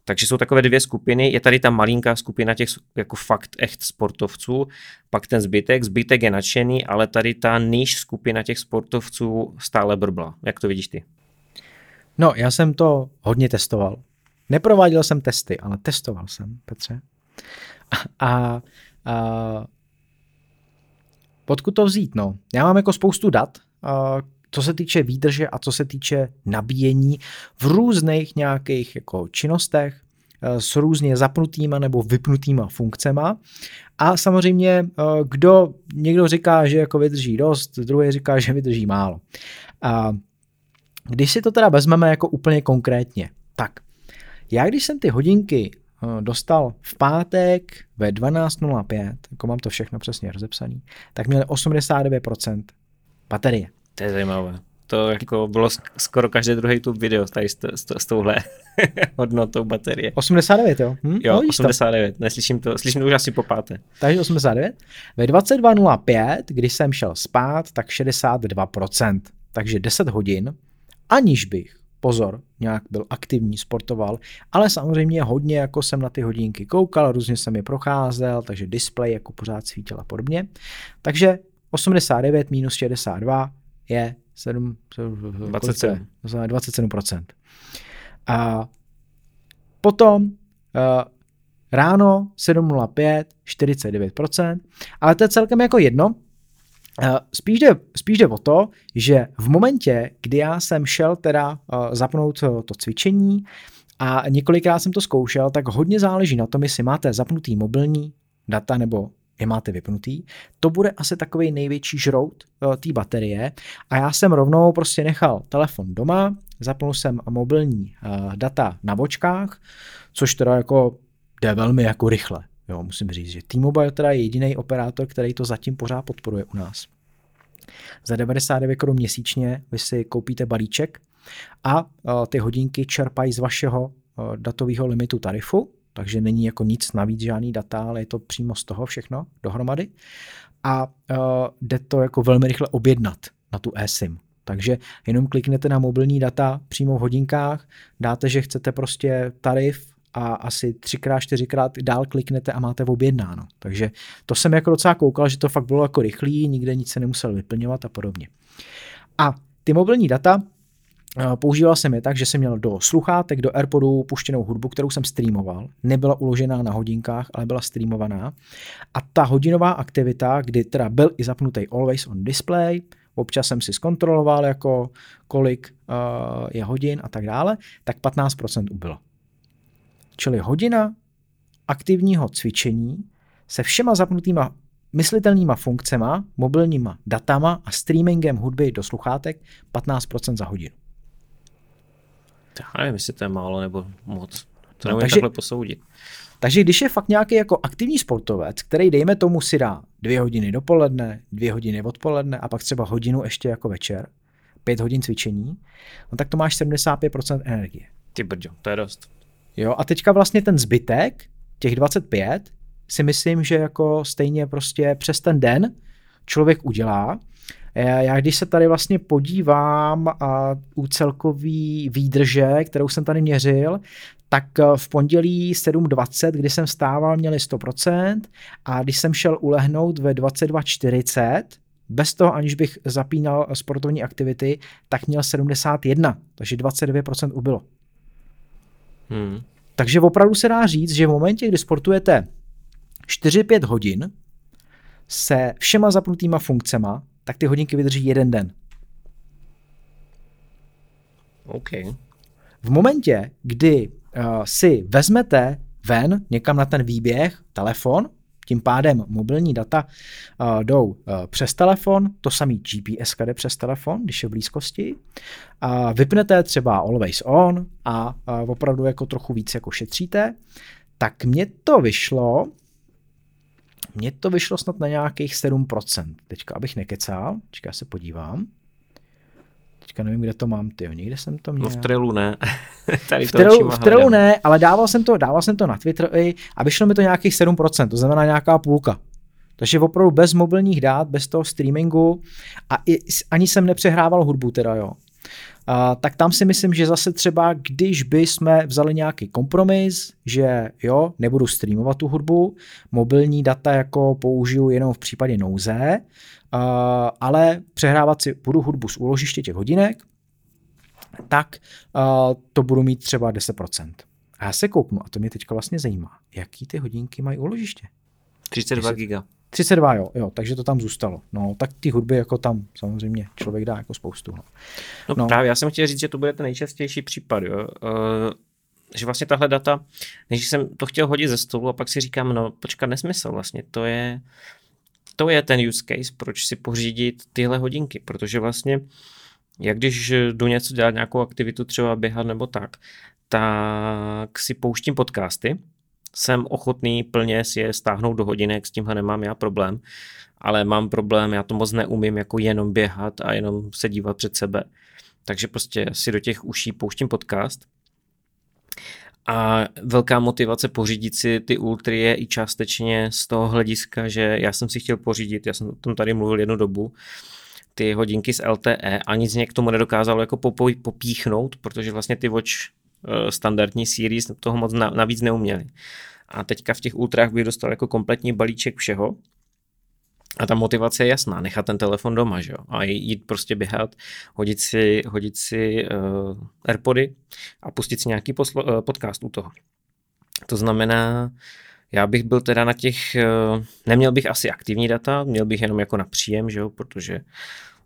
Takže jsou takové dvě skupiny. Je tady ta malinká skupina těch jako fakt echt sportovců, pak ten zbytek. Zbytek je nadšený, ale tady ta níž skupina těch sportovců stále brbla. Jak to vidíš ty? No, já jsem to hodně testoval. Neprováděl jsem testy, ale testoval jsem, Petře. A, a, a to vzít? No, já mám jako spoustu dat, co se týče výdrže a co se týče nabíjení v různých nějakých jako činnostech eh, s různě zapnutýma nebo vypnutýma funkcema. A samozřejmě, eh, kdo někdo říká, že jako vydrží dost, druhý říká, že vydrží málo. A když si to teda vezmeme jako úplně konkrétně, tak já když jsem ty hodinky eh, dostal v pátek ve 12.05, jako mám to všechno přesně rozepsaný, tak měly 89% baterie. To je zajímavé. To jako bylo skoro každý druhý tu video tady s, s, s touhle hodnotou baterie. 89, jo? Hm? Jo, no, 89, to. neslyším to, slyším to už asi po páté. Takže 89. Ve 22.05, když jsem šel spát, tak 62%. Takže 10 hodin, aniž bych pozor, nějak byl aktivní, sportoval, ale samozřejmě hodně jako jsem na ty hodinky koukal, různě jsem je procházel, takže display jako pořád svítil a podobně. Takže 89 minus 62 je 7, 27. 27%. A potom uh, ráno 7.05, 49%, ale to je celkem jako jedno. Uh, spíš, jde, spíš jde o to, že v momentě, kdy já jsem šel teda uh, zapnout to, to cvičení a několikrát jsem to zkoušel, tak hodně záleží na tom, jestli máte zapnutý mobilní data nebo je máte vypnutý, to bude asi takový největší žrout té baterie a já jsem rovnou prostě nechal telefon doma, zapnul jsem mobilní uh, data na bočkách, což teda jako jde velmi jako rychle. Jo, musím říct, že T-Mobile teda je jediný operátor, který to zatím pořád podporuje u nás. Za 99 korun měsíčně vy si koupíte balíček a uh, ty hodinky čerpají z vašeho uh, datového limitu tarifu, takže není jako nic navíc, žádný data, ale je to přímo z toho všechno dohromady. A uh, jde to jako velmi rychle objednat na tu eSIM. Takže jenom kliknete na mobilní data přímo v hodinkách, dáte, že chcete prostě tarif a asi třikrát, čtyřikrát dál kliknete a máte objednáno. Takže to jsem jako docela koukal, že to fakt bylo jako rychlý, nikde nic se nemusel vyplňovat a podobně. A ty mobilní data používal jsem je tak, že jsem měl do sluchátek, do Airpodu puštěnou hudbu, kterou jsem streamoval. Nebyla uložená na hodinkách, ale byla streamovaná. A ta hodinová aktivita, kdy teda byl i zapnutý Always on Display, občas jsem si zkontroloval, jako kolik uh, je hodin a tak dále, tak 15% ubylo. Čili hodina aktivního cvičení se všema zapnutýma myslitelnýma funkcema, mobilníma datama a streamingem hudby do sluchátek 15% za hodinu. Já nevím, jestli to je málo nebo moc. To no, takže, takhle posoudit. Takže když je fakt nějaký jako aktivní sportovec, který dejme tomu si dá dvě hodiny dopoledne, dvě hodiny odpoledne a pak třeba hodinu ještě jako večer, pět hodin cvičení, no tak to máš 75% energie. Ty brďo, to je dost. Jo, a teďka vlastně ten zbytek, těch 25, si myslím, že jako stejně prostě přes ten den člověk udělá. Já když se tady vlastně podívám a u celkový výdrže, kterou jsem tady měřil, tak v pondělí 7.20, kdy jsem stával, měli 100% a když jsem šel ulehnout ve 22.40, bez toho, aniž bych zapínal sportovní aktivity, tak měl 71, takže 29% ubylo. Hmm. Takže opravdu se dá říct, že v momentě, kdy sportujete 4-5 hodin se všema zapnutýma funkcema, tak ty hodinky vydrží jeden den. OK. V momentě, kdy uh, si vezmete ven někam na ten výběh telefon, tím pádem mobilní data uh, jdou uh, přes telefon, to samý GPS jde přes telefon, když je v blízkosti. Uh, vypnete třeba always on a uh, opravdu jako trochu víc jako šetříte. Tak mně to vyšlo, mně to vyšlo snad na nějakých 7%. Teďka, abych nekecal, teďka se podívám. Teďka nevím, kde to mám, ty. Někde jsem to měl. No v Trelu ne. Tady v Trelu, v trelu ne, ale dával jsem to, dával jsem to na Twitter i a vyšlo mi to nějakých 7%, to znamená nějaká půlka. Takže opravdu bez mobilních dát, bez toho streamingu a i, ani jsem nepřehrával hudbu teda, jo. Uh, tak tam si myslím, že zase třeba, když by jsme vzali nějaký kompromis, že jo, nebudu streamovat tu hudbu, mobilní data jako použiju jenom v případě nouze, uh, ale přehrávat si budu hudbu z úložiště těch hodinek, tak uh, to budu mít třeba 10%. A já se kouknu, a to mě teďka vlastně zajímá, jaký ty hodinky mají úložiště. 32 giga. 32, jo, jo, takže to tam zůstalo. No, tak ty hudby jako tam samozřejmě člověk dá jako spoustu. No. No, no. právě, já jsem chtěl říct, že to bude ten nejčastější případ, jo. Uh, že vlastně tahle data, než jsem to chtěl hodit ze stolu a pak si říkám, no počkat, nesmysl vlastně, to je, to je ten use case, proč si pořídit tyhle hodinky, protože vlastně, jak když jdu něco dělat, nějakou aktivitu, třeba běhat nebo tak, tak si pouštím podcasty, jsem ochotný plně si je stáhnout do hodinek, s tímhle nemám já problém, ale mám problém, já to moc neumím jako jenom běhat a jenom se dívat před sebe. Takže prostě si do těch uší pouštím podcast. A velká motivace pořídit si ty ultry je i částečně z toho hlediska, že já jsem si chtěl pořídit, já jsem o tom tady mluvil jednu dobu, ty hodinky z LTE a nic mě k tomu nedokázalo jako popíchnout, protože vlastně ty Watch standardní series toho moc navíc neuměli. A teďka v těch ultrách bych dostal jako kompletní balíček všeho, a ta motivace je jasná, nechat ten telefon doma, že jo? A jít prostě běhat, hodit si, hodit si uh, Airpody a pustit si nějaký poslo, uh, podcast u toho. To znamená, já bych byl teda na těch, uh, neměl bych asi aktivní data, měl bych jenom jako na příjem, že jo? Protože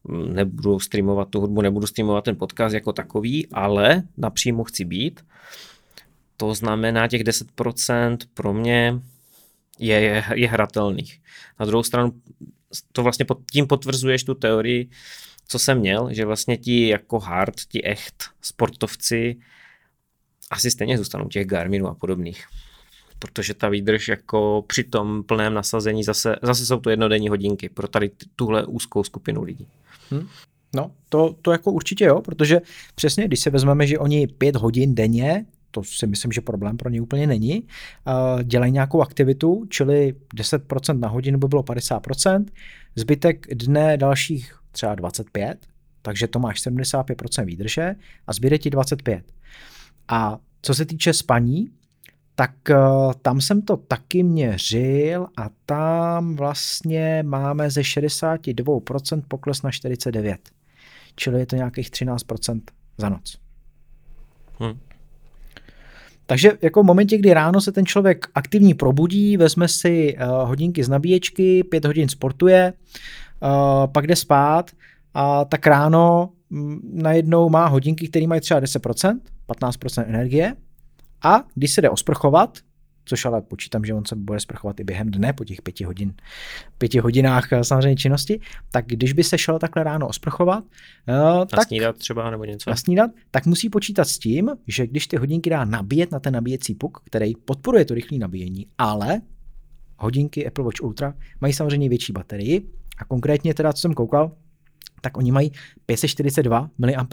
nebudu streamovat tu hudbu, nebudu streamovat ten podcast jako takový, ale napřímo chci být. To znamená, těch 10% pro mě je, je, je hratelných. Na druhou stranu to vlastně pod, tím potvrzuješ tu teorii, co jsem měl, že vlastně ti jako hard, ti echt sportovci asi stejně zůstanou těch Garminů a podobných. Protože ta výdrž jako při tom plném nasazení zase, zase jsou to jednodenní hodinky pro tady tuhle úzkou skupinu lidí. Hmm. No, to, to jako určitě jo, protože přesně, když se vezmeme, že oni pět hodin denně, to si myslím, že problém pro ně úplně není, dělají nějakou aktivitu, čili 10% na hodinu by bylo 50%, zbytek dne dalších třeba 25, takže to máš 75% výdrže a zbyde ti 25. A co se týče spaní, tak uh, tam jsem to taky měřil a tam vlastně máme ze 62% pokles na 49. Čili je to nějakých 13% za noc. Hmm. Takže jako v momentě, kdy ráno se ten člověk aktivní probudí, vezme si uh, hodinky z nabíječky, pět hodin sportuje, uh, pak jde spát a tak ráno m, najednou má hodinky, které mají třeba 10%, 15% energie a když se jde osprchovat, což ale počítám, že on se bude sprchovat i během dne po těch pěti, hodin, pěti hodinách eh, samozřejmě činnosti, tak když by se šel takhle ráno osprchovat, uh, tak snídat třeba nebo něco. snídat, tak musí počítat s tím, že když ty hodinky dá nabíjet na ten nabíjecí puk, který podporuje to rychlé nabíjení, ale hodinky Apple Watch Ultra mají samozřejmě větší baterii a konkrétně teda, co jsem koukal, tak oni mají 542 mAh,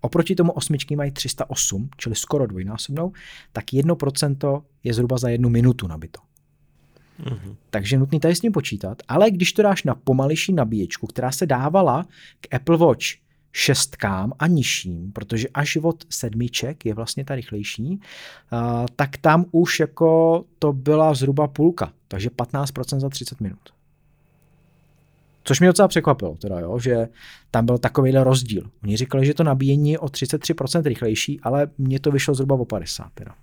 oproti tomu osmičky mají 308, čili skoro dvojnásobnou, tak 1% je zhruba za jednu minutu nabito. Mm-hmm. Takže nutný tady s ním počítat. Ale když to dáš na pomalejší nabíječku, která se dávala k Apple Watch šestkám a nižším, protože až od sedmiček je vlastně ta rychlejší, tak tam už jako to byla zhruba půlka, takže 15% za 30 minut. Což mě docela překvapilo, teda, jo, že tam byl takovýhle rozdíl. Oni říkali, že to nabíjení je o 33% rychlejší, ale mně to vyšlo zhruba o 50. Teda.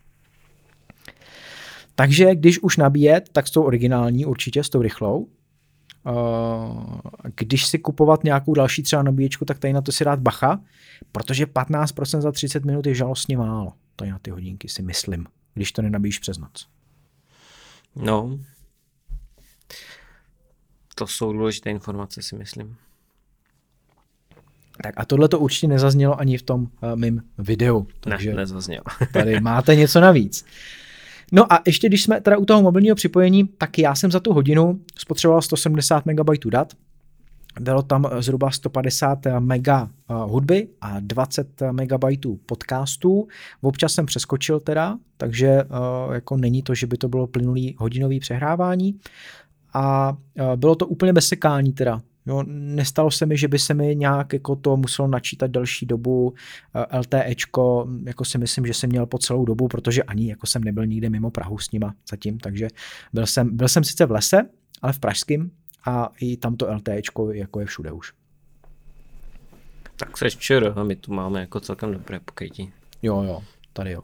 Takže když už nabíjet, tak s tou originální určitě, s tou rychlou. Když si kupovat nějakou další třeba nabíječku, tak tady na to si dát bacha, protože 15% za 30 minut je žalostně málo. Tady na ty hodinky si myslím, když to nenabíjíš přes noc. No, to jsou důležité informace, si myslím. Tak a tohle to určitě nezaznělo ani v tom uh, mým videu. Takže ne, nezaznělo. tady máte něco navíc. No a ještě když jsme teda u toho mobilního připojení, tak já jsem za tu hodinu spotřeboval 170 MB dat. Bylo tam zhruba 150 mega eh, hudby a 20 MB podcastů. Občas jsem přeskočil teda, takže jako není to, že by to bylo plynulý hodinový přehrávání a bylo to úplně bez sekání teda. Jo, nestalo se mi, že by se mi nějak jako to muselo načítat další dobu LTEčko, jako si myslím, že jsem měl po celou dobu, protože ani jako jsem nebyl nikde mimo Prahu s nima zatím, takže byl jsem, byl jsem sice v lese, ale v pražském a i tamto LTEčko jako je všude už. Tak se čer, a my tu máme jako celkem dobré pokrytí. Jo, jo, tady jo.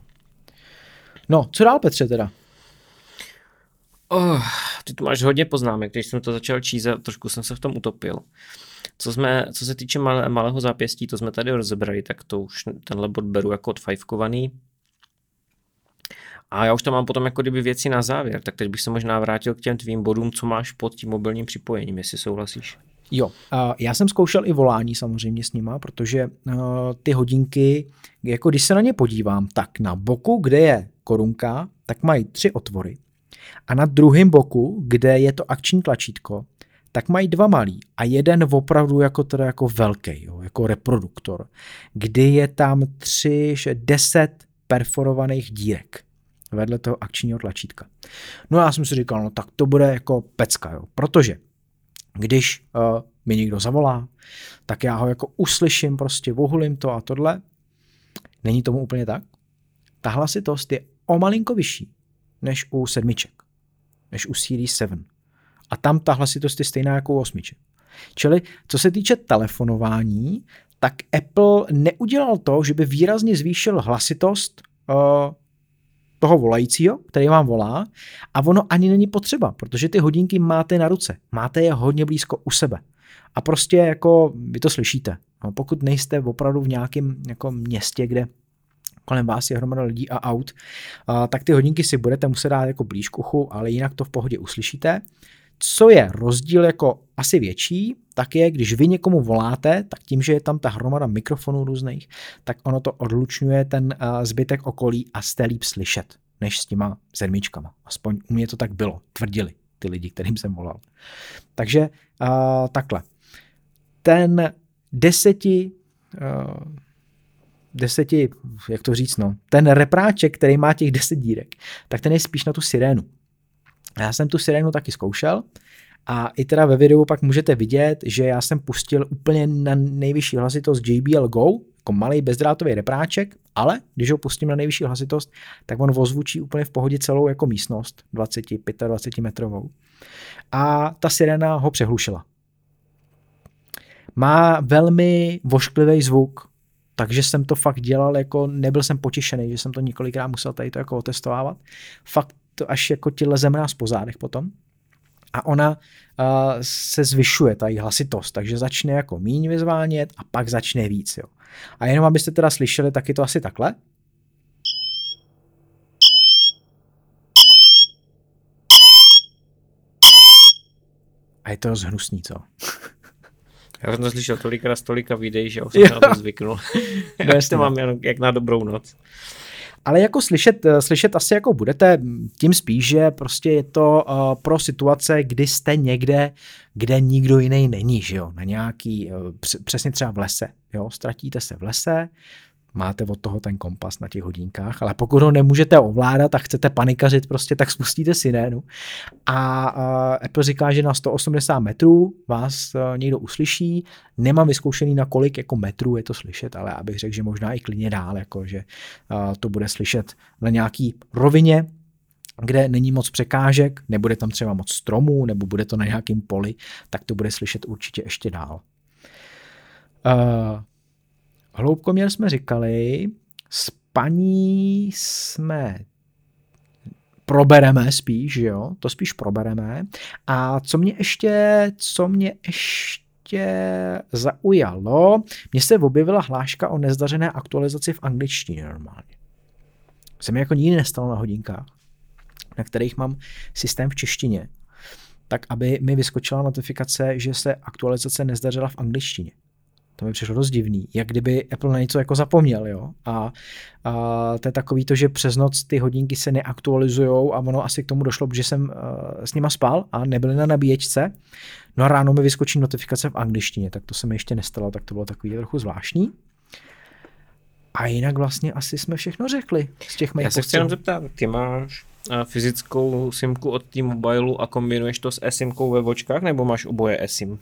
No, co dál Petře teda? Oh, ty tu máš hodně poznámek, když jsem to začal číst a trošku jsem se v tom utopil. Co, jsme, co se týče malé, malého zápěstí, to jsme tady rozebrali, tak to už tenhle bod beru jako odfajfkovaný. A já už tam mám potom jako kdyby věci na závěr, tak teď bych se možná vrátil k těm tvým bodům, co máš pod tím mobilním připojením, jestli souhlasíš. Jo, já jsem zkoušel i volání samozřejmě s nima, protože ty hodinky, jako když se na ně podívám, tak na boku, kde je korunka, tak mají tři otvory. A na druhém boku, kde je to akční tlačítko, tak mají dva malý a jeden opravdu jako teda jako velký, jo, jako reproduktor, kdy je tam tři, deset perforovaných dírek vedle toho akčního tlačítka. No já jsem si říkal, no tak to bude jako pecka, jo, protože když uh, mi někdo zavolá, tak já ho jako uslyším, prostě vohulím to a tohle. Není tomu úplně tak. Ta hlasitost je o malinko vyšší než u sedmiček, než u Series 7. A tam ta hlasitost je stejná jako u osmiček. Čili co se týče telefonování, tak Apple neudělal to, že by výrazně zvýšil hlasitost uh, toho volajícího, který vám volá, a ono ani není potřeba, protože ty hodinky máte na ruce, máte je hodně blízko u sebe. A prostě jako vy to slyšíte. No, pokud nejste opravdu v nějakém jako městě, kde kolem vás je hromada lidí a aut, tak ty hodinky si budete muset dát jako blíž k uchu, ale jinak to v pohodě uslyšíte. Co je rozdíl jako asi větší, tak je, když vy někomu voláte, tak tím, že je tam ta hromada mikrofonů různých, tak ono to odlučňuje ten zbytek okolí a jste líp slyšet, než s těma sedmičkama. Aspoň u mě to tak bylo, tvrdili ty lidi, kterým jsem volal. Takže uh, takhle. Ten deseti uh, deseti, jak to říct, no, ten repráček, který má těch deset dírek, tak ten je spíš na tu sirénu. Já jsem tu sirénu taky zkoušel a i teda ve videu pak můžete vidět, že já jsem pustil úplně na nejvyšší hlasitost JBL Go, jako malý bezdrátový repráček, ale když ho pustím na nejvyšší hlasitost, tak on ozvučí úplně v pohodě celou jako místnost, 20, 25 metrovou. A ta sirena ho přehlušila. Má velmi vošklivý zvuk, takže jsem to fakt dělal, jako nebyl jsem potěšený, že jsem to několikrát musel tady to jako otestovávat. Fakt to až jako ti leze mráz po zádech potom. A ona uh, se zvyšuje, ta její hlasitost, takže začne jako míň vyzvánět a pak začne víc. Jo. A jenom abyste teda slyšeli, tak je to asi takhle. A je to rozhnusný, co? Já jsem to slyšel tolika z tolika videí, že už jsem na to zvyknul. no, Já to mám jen jak na dobrou noc. Ale jako slyšet, eh, slyšet asi jako budete, tím spíš, že prostě je to uh, pro situace, kdy jste někde, kde nikdo jiný není, že jo, na nějaký, uh, přesně třeba v lese, jo, ztratíte se v lese, máte od toho ten kompas na těch hodinkách, ale pokud ho nemůžete ovládat a chcete panikařit prostě, tak spustíte sirénu. A Apple říká, že na 180 metrů vás uh, někdo uslyší. Nemám vyzkoušený na kolik jako metrů je to slyšet, ale abych řekl, že možná i klidně dál, jako že uh, to bude slyšet na nějaký rovině, kde není moc překážek, nebude tam třeba moc stromů, nebo bude to na nějakém poli, tak to bude slyšet určitě ještě dál. Uh, hloubkoměr jsme říkali, spaní jsme probereme spíš, jo, to spíš probereme. A co mě ještě, co mě ještě zaujalo, mně se objevila hláška o nezdařené aktualizaci v angličtině normálně. Se mi jako nikdy nestalo na hodinkách, na kterých mám systém v češtině, tak aby mi vyskočila notifikace, že se aktualizace nezdařila v angličtině. To mi přišlo dost divný, jak kdyby Apple na něco jako zapomněl, jo. A, a to je takový to, že přes noc ty hodinky se neaktualizují a ono asi k tomu došlo, protože jsem uh, s nima spal a nebyly na nabíječce. No a ráno mi vyskočí notifikace v angličtině, tak to se mi ještě nestalo, tak to bylo takový trochu zvláštní. A jinak vlastně asi jsme všechno řekli z těch Já se chci jenom zeptat, ty máš uh, fyzickou simku od T-Mobile a kombinuješ to s eSIMkou ve vočkách, nebo máš oboje eSIM?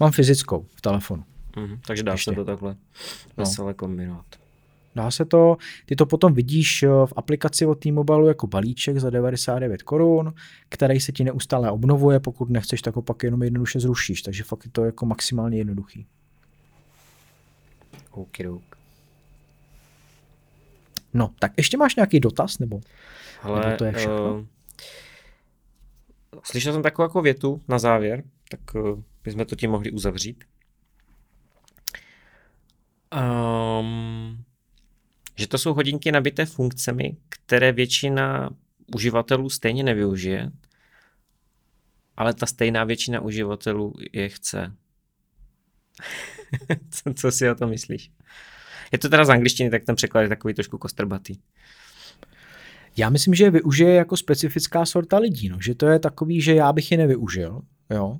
Mám fyzickou v telefonu. Mm, takže dá se to takhle no. veselé kombinovat. Dá se to, ty to potom vidíš eh, v aplikaci od T-Mobile jako balíček za 99 korun, který se ti neustále obnovuje, pokud nechceš, tak ho pak jenom jednoduše zrušíš, takže fakt je to jako maximálně jednoduchý. Okidok. No, tak ještě máš nějaký dotaz, nebo, Hele, nebo to je všechno? Uh, slyšel jsem takovou jako větu na závěr, tak uh, bychom to tím mohli uzavřít. Um, že to jsou hodinky nabité funkcemi, které většina uživatelů stejně nevyužije, ale ta stejná většina uživatelů je chce. co, co si o to myslíš? Je to teda z angličtiny, tak ten překlad je takový trošku kostrbatý. Já myslím, že je využije jako specifická sorta lidí, no. že to je takový, že já bych je nevyužil. Jo.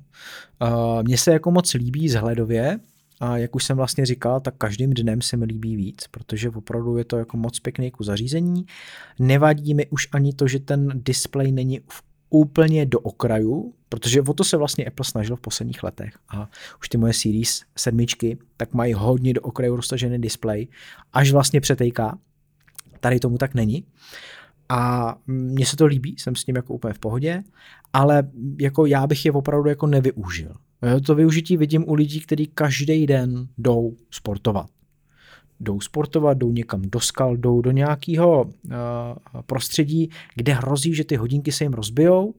Uh, mně se jako moc líbí zhledově, a jak už jsem vlastně říkal, tak každým dnem se mi líbí víc, protože opravdu je to jako moc pěkný kus zařízení. Nevadí mi už ani to, že ten displej není v úplně do okraju, protože o to se vlastně Apple snažil v posledních letech a už ty moje Series sedmičky tak mají hodně do okraju roztažený displej, až vlastně přetejká. Tady tomu tak není. A mně se to líbí, jsem s ním jako úplně v pohodě, ale jako já bych je opravdu jako nevyužil. To využití vidím u lidí, kteří každý den jdou sportovat. Jdou sportovat, jdou někam do skal, jdou do nějakého uh, prostředí, kde hrozí, že ty hodinky se jim rozbijou, uh,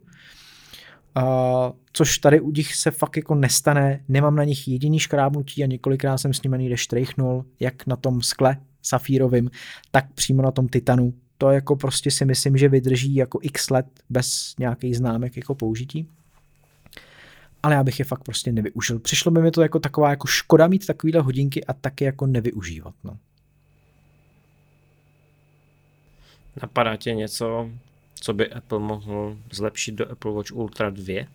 což tady u nich se fakt jako nestane. Nemám na nich jediný škrábnutí a několikrát jsem s nimi někde štrejchnul, jak na tom skle safírovým, tak přímo na tom titanu. To jako prostě si myslím, že vydrží jako x let bez nějakých známek jako použití ale já bych je fakt prostě nevyužil. Přišlo by mi to jako taková jako škoda mít takovýhle hodinky a taky jako nevyužívat. No. Napadá tě něco, co by Apple mohl zlepšit do Apple Watch Ultra 2?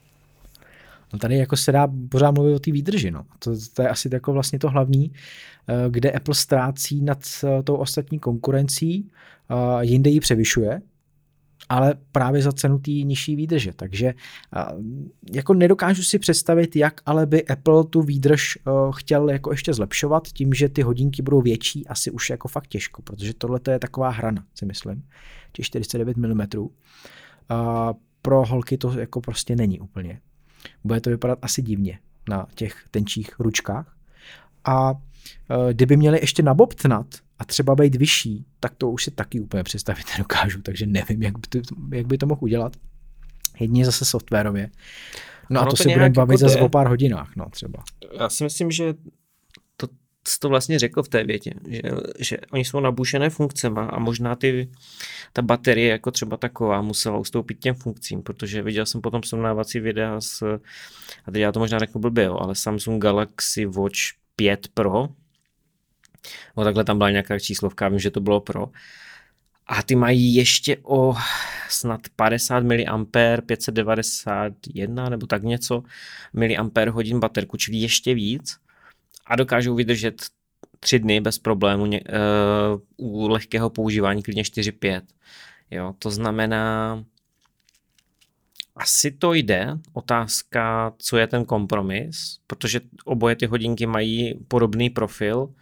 No tady jako se dá pořád mluvit o té výdrži. No. To, to je asi jako vlastně to hlavní, eh, kde Apple ztrácí nad eh, tou ostatní konkurencí, jinde ji převyšuje, ale právě za cenu té nižší výdrže. Takže jako nedokážu si představit, jak ale by Apple tu výdrž chtěl jako ještě zlepšovat tím, že ty hodinky budou větší, asi už jako fakt těžko, protože tohle je taková hrana, si myslím, těch 49 mm. Pro holky to jako prostě není úplně. Bude to vypadat asi divně na těch tenčích ručkách. A kdyby měli ještě nabobtnat a třeba být vyšší, tak to už si taky úplně představit nedokážu, takže nevím, jak by to, jak by to mohl udělat. Jedině zase softwarově. No a to, to si budeme bavit jako zase o pár hodinách, no třeba. Já si myslím, že to, to vlastně řekl v té větě, že, že oni jsou nabušené funkcemi a možná ty, ta baterie jako třeba taková musela ustoupit těm funkcím, protože viděl jsem potom srovnávací videa s, a teď já to možná řeknu blbě, ale Samsung Galaxy Watch 5 Pro, No takhle tam byla nějaká číslovka, vím, že to bylo pro. A ty mají ještě o snad 50 mA, 591 nebo tak něco mAh hodin baterku, čili ještě víc a dokážou vydržet tři dny bez problému, ně, uh, u lehkého používání klidně 4-5. Jo, to znamená, asi to jde. Otázka, co je ten kompromis, protože oboje ty hodinky mají podobný profil,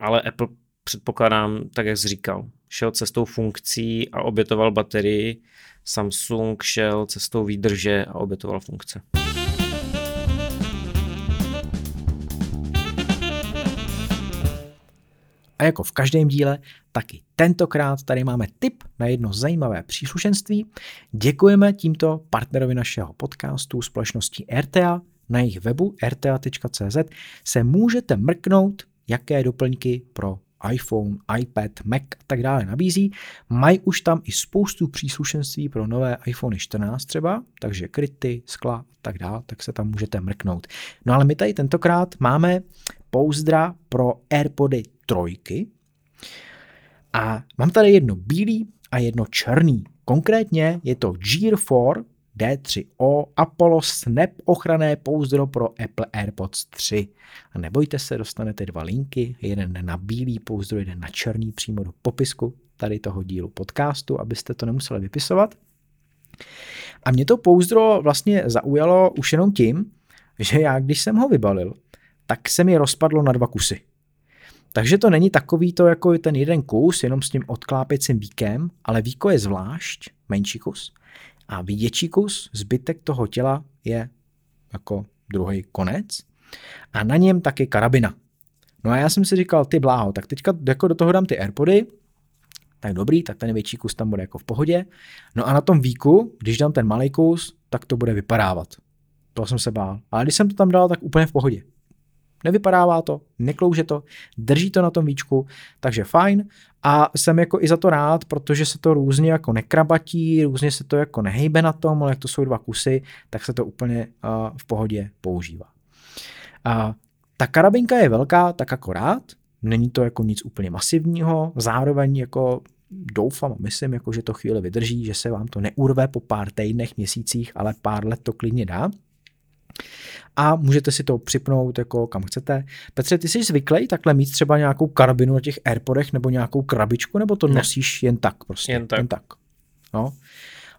ale Apple předpokládám, tak jak jsi říkal, šel cestou funkcí a obětoval baterii, Samsung šel cestou výdrže a obětoval funkce. A jako v každém díle, taky tentokrát tady máme tip na jedno zajímavé příslušenství. Děkujeme tímto partnerovi našeho podcastu společnosti RTA. Na jejich webu rta.cz se můžete mrknout, jaké doplňky pro iPhone, iPad, Mac a tak dále nabízí. Mají už tam i spoustu příslušenství pro nové iPhone 14 třeba, takže kryty, skla a tak dále, tak se tam můžete mrknout. No ale my tady tentokrát máme pouzdra pro AirPody trojky. A mám tady jedno bílý a jedno černý. Konkrétně je to Gear 4 D3O Apollo Snap ochranné pouzdro pro Apple AirPods 3. A nebojte se, dostanete dva linky, jeden na bílý pouzdro, jeden na černý přímo do popisku tady toho dílu podcastu, abyste to nemuseli vypisovat. A mě to pouzdro vlastně zaujalo už jenom tím, že já, když jsem ho vybalil, tak se mi rozpadlo na dva kusy. Takže to není takový to jako ten jeden kus, jenom s tím odklápěcím víkem, ale víko je zvlášť, menší kus. A větší kus, zbytek toho těla je jako druhý konec. A na něm taky karabina. No a já jsem si říkal, ty bláho, tak teďka jako do toho dám ty Airpody, tak dobrý, tak ten větší kus tam bude jako v pohodě. No a na tom víku, když dám ten malý kus, tak to bude vypadávat. To jsem se bál. Ale když jsem to tam dal, tak úplně v pohodě. Nevypadává to, neklouže to, drží to na tom víčku, takže fajn. A jsem jako i za to rád, protože se to různě jako nekrabatí, různě se to jako nehejbe na tom, ale jak to jsou dva kusy, tak se to úplně uh, v pohodě používá. Uh, ta karabinka je velká, tak akorát, není to jako nic úplně masivního, zároveň jako doufám myslím, jako, že to chvíli vydrží, že se vám to neurve po pár týdnech, měsících, ale pár let to klidně dá a můžete si to připnout jako kam chcete. Petře, ty jsi zvyklý takhle mít třeba nějakou karabinu na těch Airpodech nebo nějakou krabičku, nebo to ne. nosíš jen tak prostě? Jen tak. Jen tak. No.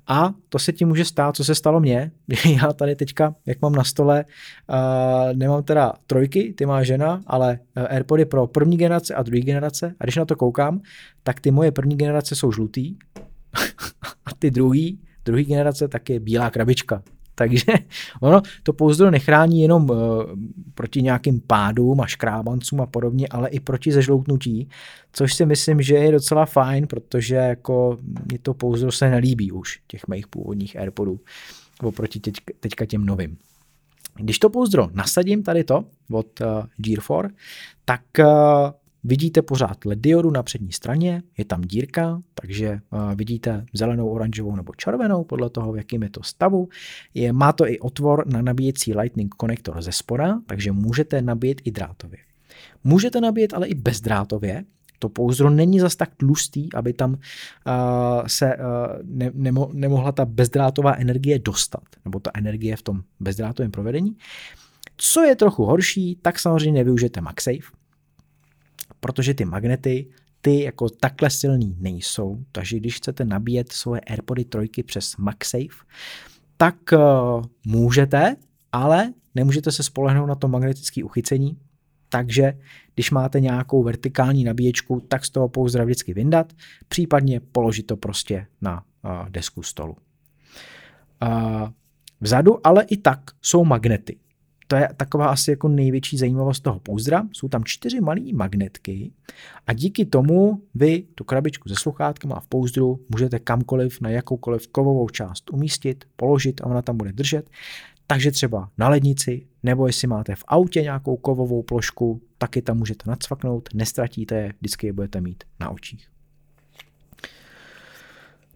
A to se ti může stát, co se stalo mně. Já tady teďka, jak mám na stole, uh, nemám teda trojky, ty má žena, ale Airpody pro první generace a druhé generace. A když na to koukám, tak ty moje první generace jsou žlutý a ty druhý, druhý generace tak je bílá krabička. Takže ono to pouzdro nechrání jenom uh, proti nějakým pádům a škrábancům a podobně, ale i proti zežloutnutí, což si myslím, že je docela fajn, protože jako mě to pouzdro se nelíbí už, těch mých původních Airpodů, oproti teď, teďka těm novým. Když to pouzdro nasadím tady to od uh, Gear 4, tak uh, Vidíte pořád LED diodu na přední straně, je tam dírka, takže uh, vidíte zelenou, oranžovou nebo červenou podle toho, v jakém je to stavu. Je, má to i otvor na nabíjecí Lightning konektor ze spora, takže můžete nabíjet i drátově. Můžete nabíjet ale i bezdrátově, to pouzdro není zas tak tlustý, aby tam uh, se uh, ne, nemo, nemohla ta bezdrátová energie dostat, nebo ta energie v tom bezdrátovém provedení. Co je trochu horší, tak samozřejmě nevyužijete MagSafe, protože ty magnety ty jako takhle silný nejsou, takže když chcete nabíjet svoje AirPody trojky přes MagSafe, tak uh, můžete, ale nemůžete se spolehnout na to magnetické uchycení, takže když máte nějakou vertikální nabíječku, tak z toho pouzdra vždycky vyndat, případně položit to prostě na uh, desku stolu. Uh, vzadu ale i tak jsou magnety to je taková asi jako největší zajímavost toho pouzdra. Jsou tam čtyři malé magnetky a díky tomu vy tu krabičku se sluchátkama v pouzdru můžete kamkoliv na jakoukoliv kovovou část umístit, položit a ona tam bude držet. Takže třeba na lednici, nebo jestli máte v autě nějakou kovovou plošku, taky tam můžete nacvaknout, nestratíte je, vždycky je budete mít na očích.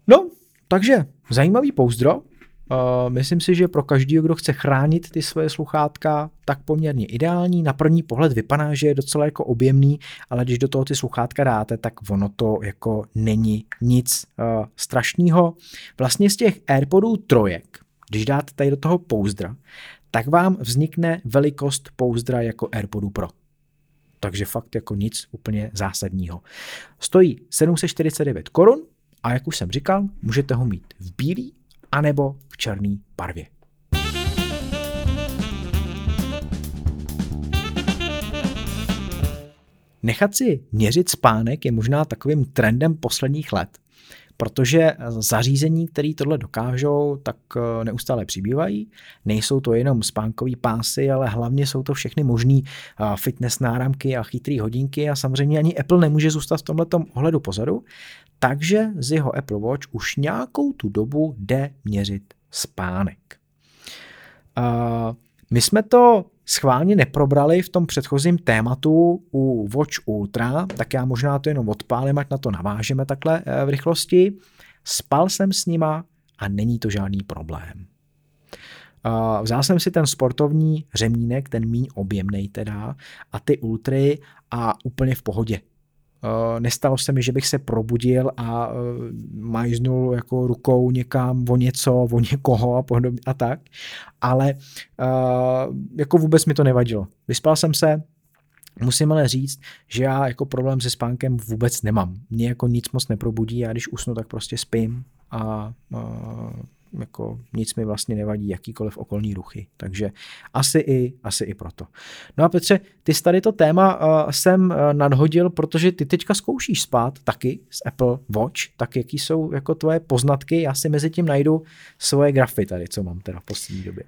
No, takže zajímavý pouzdro, Uh, myslím si, že pro každého, kdo chce chránit ty svoje sluchátka, tak poměrně ideální. Na první pohled vypadá, že je docela jako objemný, ale když do toho ty sluchátka dáte, tak ono to jako není nic uh, strašného. Vlastně z těch AirPodů trojek, když dáte tady do toho pouzdra, tak vám vznikne velikost pouzdra jako AirPodu Pro. takže fakt jako nic úplně zásadního. Stojí 749 korun a jak už jsem říkal, můžete ho mít v bílý anebo v černé barvě. Nechat si měřit spánek je možná takovým trendem posledních let, protože zařízení, které tohle dokážou, tak eh, neustále přibývají. Nejsou to jenom spánkové pásy, ale hlavně jsou to všechny možné eh, fitness náramky a chytré hodinky a samozřejmě ani Apple nemůže zůstat v tomto ohledu pozadu, takže z jeho Apple Watch už nějakou tu dobu jde měřit spánek. Uh, my jsme to schválně neprobrali v tom předchozím tématu u Watch Ultra, tak já možná to jenom odpálím, ať na to navážeme takhle eh, v rychlosti. Spal jsem s nima a není to žádný problém. Vzal jsem si ten sportovní řemínek, ten míň objemný teda, a ty ultry a úplně v pohodě. Eh, nestalo se mi, že bych se probudil a eh, majznul jako rukou někam o něco, o někoho a podobně a tak, ale eh, jako vůbec mi to nevadilo. Vyspal jsem se, Musím ale říct, že já jako problém se spánkem vůbec nemám. Mě jako nic moc neprobudí, já když usnu, tak prostě spím a, a jako nic mi vlastně nevadí, jakýkoliv okolní ruchy. Takže asi i, asi i proto. No a Petře, ty jsi tady to téma uh, jsem uh, nadhodil, protože ty teďka zkoušíš spát taky z Apple Watch, tak jaký jsou jako tvoje poznatky, já si mezi tím najdu svoje grafy tady, co mám teda v poslední době.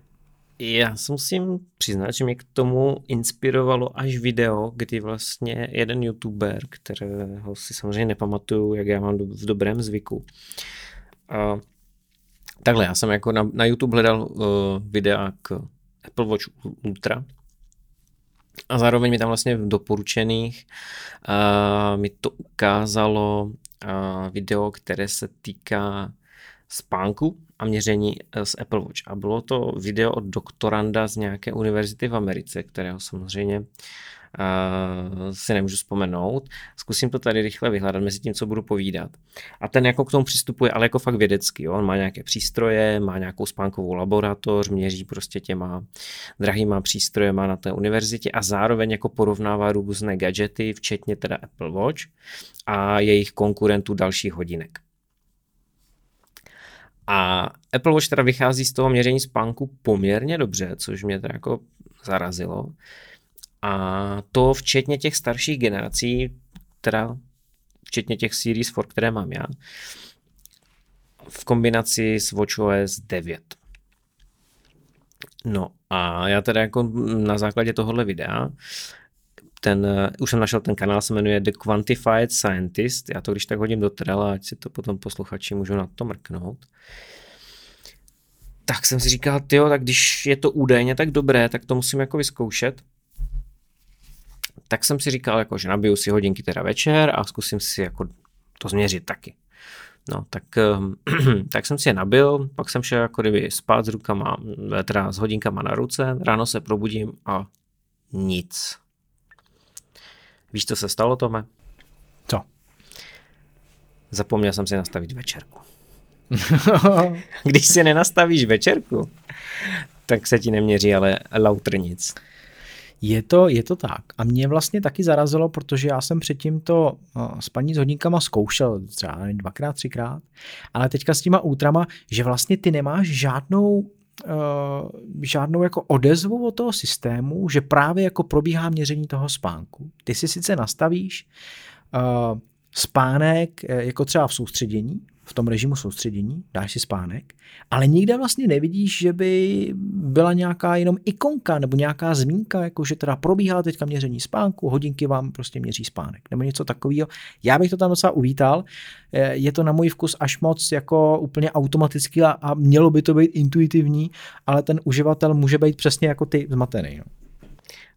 Já si musím přiznat, že mě k tomu inspirovalo až video, kdy vlastně jeden youtuber, kterého si samozřejmě nepamatuju, jak já mám v dobrém zvyku, Takhle, já jsem jako na, na YouTube hledal uh, videa k Apple Watch Ultra a zároveň mi tam vlastně v doporučených uh, mi to ukázalo uh, video, které se týká spánku a měření z Apple Watch. A bylo to video od doktoranda z nějaké univerzity v Americe, kterého samozřejmě uh, si nemůžu vzpomenout. Zkusím to tady rychle vyhledat mezi tím, co budu povídat. A ten jako k tomu přistupuje, ale jako fakt vědecky. Jo? On má nějaké přístroje, má nějakou spánkovou laboratoř, měří prostě těma drahýma přístrojema na té univerzitě a zároveň jako porovnává různé gadgety, včetně teda Apple Watch a jejich konkurentů dalších hodinek. A Apple Watch teda vychází z toho měření spánku poměrně dobře, což mě teda jako zarazilo. A to včetně těch starších generací, teda včetně těch Series 4, které mám já, v kombinaci s WatchOS 9. No a já teda jako na základě tohohle videa ten, už jsem našel ten kanál, se jmenuje The Quantified Scientist, já to když tak hodím do trela, ať si to potom posluchači můžou na to mrknout. Tak jsem si říkal, tyjo, tak když je to údajně tak dobré, tak to musím jako vyzkoušet tak jsem si říkal, jako, že nabiju si hodinky teda večer a zkusím si jako to změřit taky. No, tak, ehm, tak jsem si je nabil, pak jsem šel jako kdyby spát s rukama, teda s hodinkama na ruce, ráno se probudím a nic. Víš, co se stalo, Tome? Co? Zapomněl jsem si nastavit večerku. Když si nenastavíš večerku, tak se ti neměří ale lauter nic. Je to, je to tak. A mě vlastně taky zarazilo, protože já jsem předtím to spaní s hodníkama zkoušel třeba dvakrát, třikrát, ale teďka s těma útrama, že vlastně ty nemáš žádnou Uh, žádnou jako odezvu od toho systému, že právě jako probíhá měření toho spánku. Ty si sice nastavíš uh, spánek e, jako třeba v soustředění, v tom režimu soustředění, dáš si spánek, ale nikde vlastně nevidíš, že by byla nějaká jenom ikonka nebo nějaká zmínka, jako že teda probíhá teďka měření spánku, hodinky vám prostě měří spánek nebo něco takového. Já bych to tam docela uvítal. Je to na můj vkus až moc jako úplně automaticky a, a mělo by to být intuitivní, ale ten uživatel může být přesně jako ty zmatený. No.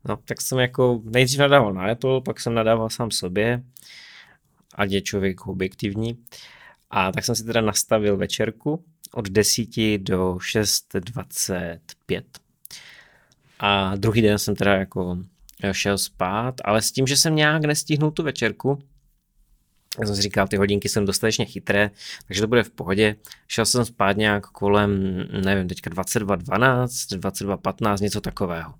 No, tak jsem jako nejdřív nadával na Apple, pak jsem nadával sám sobě, ať je člověk objektivní. A tak jsem si teda nastavil večerku od 10 do 6.25. A druhý den jsem teda jako šel spát, ale s tím, že jsem nějak nestihnul tu večerku, já jsem si říkal, ty hodinky jsou dostatečně chytré, takže to bude v pohodě. Šel jsem spát nějak kolem, nevím, teďka 22.12, 22.15, něco takového.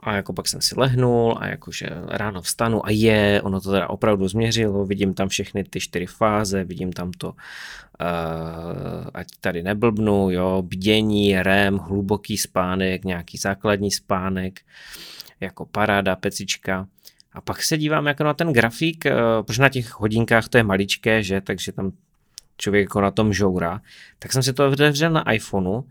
A jako pak jsem si lehnul a jakože ráno vstanu a je, ono to teda opravdu změřilo, vidím tam všechny ty čtyři fáze, vidím tam to, uh, ať tady neblbnu, jo, bdění, REM, hluboký spánek, nějaký základní spánek, jako paráda, pecička. A pak se dívám jako na ten grafík, uh, protože na těch hodinkách to je maličké, že, takže tam člověk jako na tom žoura, tak jsem si to otevřel na iPhoneu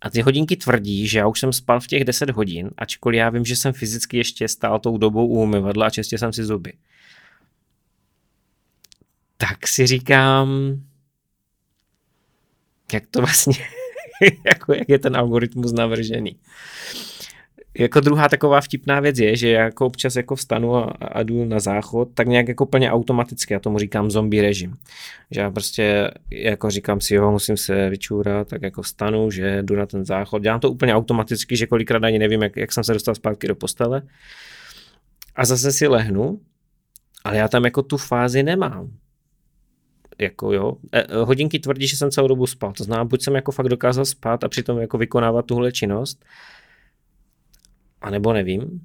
a ty hodinky tvrdí, že já už jsem spal v těch 10 hodin, ačkoliv já vím, že jsem fyzicky ještě stál tou dobou u umyvadla a čistě jsem si zuby. Tak si říkám, jak to vlastně, jako jak je ten algoritmus navržený jako druhá taková vtipná věc je, že jako občas jako vstanu a, a jdu na záchod, tak nějak jako plně automaticky, já tomu říkám zombie režim. Že já prostě jako říkám si, jo, musím se vyčůrat, tak jako vstanu, že jdu na ten záchod. Dělám to úplně automaticky, že kolikrát ani nevím, jak, jak jsem se dostal zpátky do postele. A zase si lehnu, ale já tam jako tu fázi nemám. Jako jo, e, hodinky tvrdí, že jsem celou dobu spal. To znamená, buď jsem jako fakt dokázal spát a přitom jako vykonávat tuhle činnost, a nebo nevím.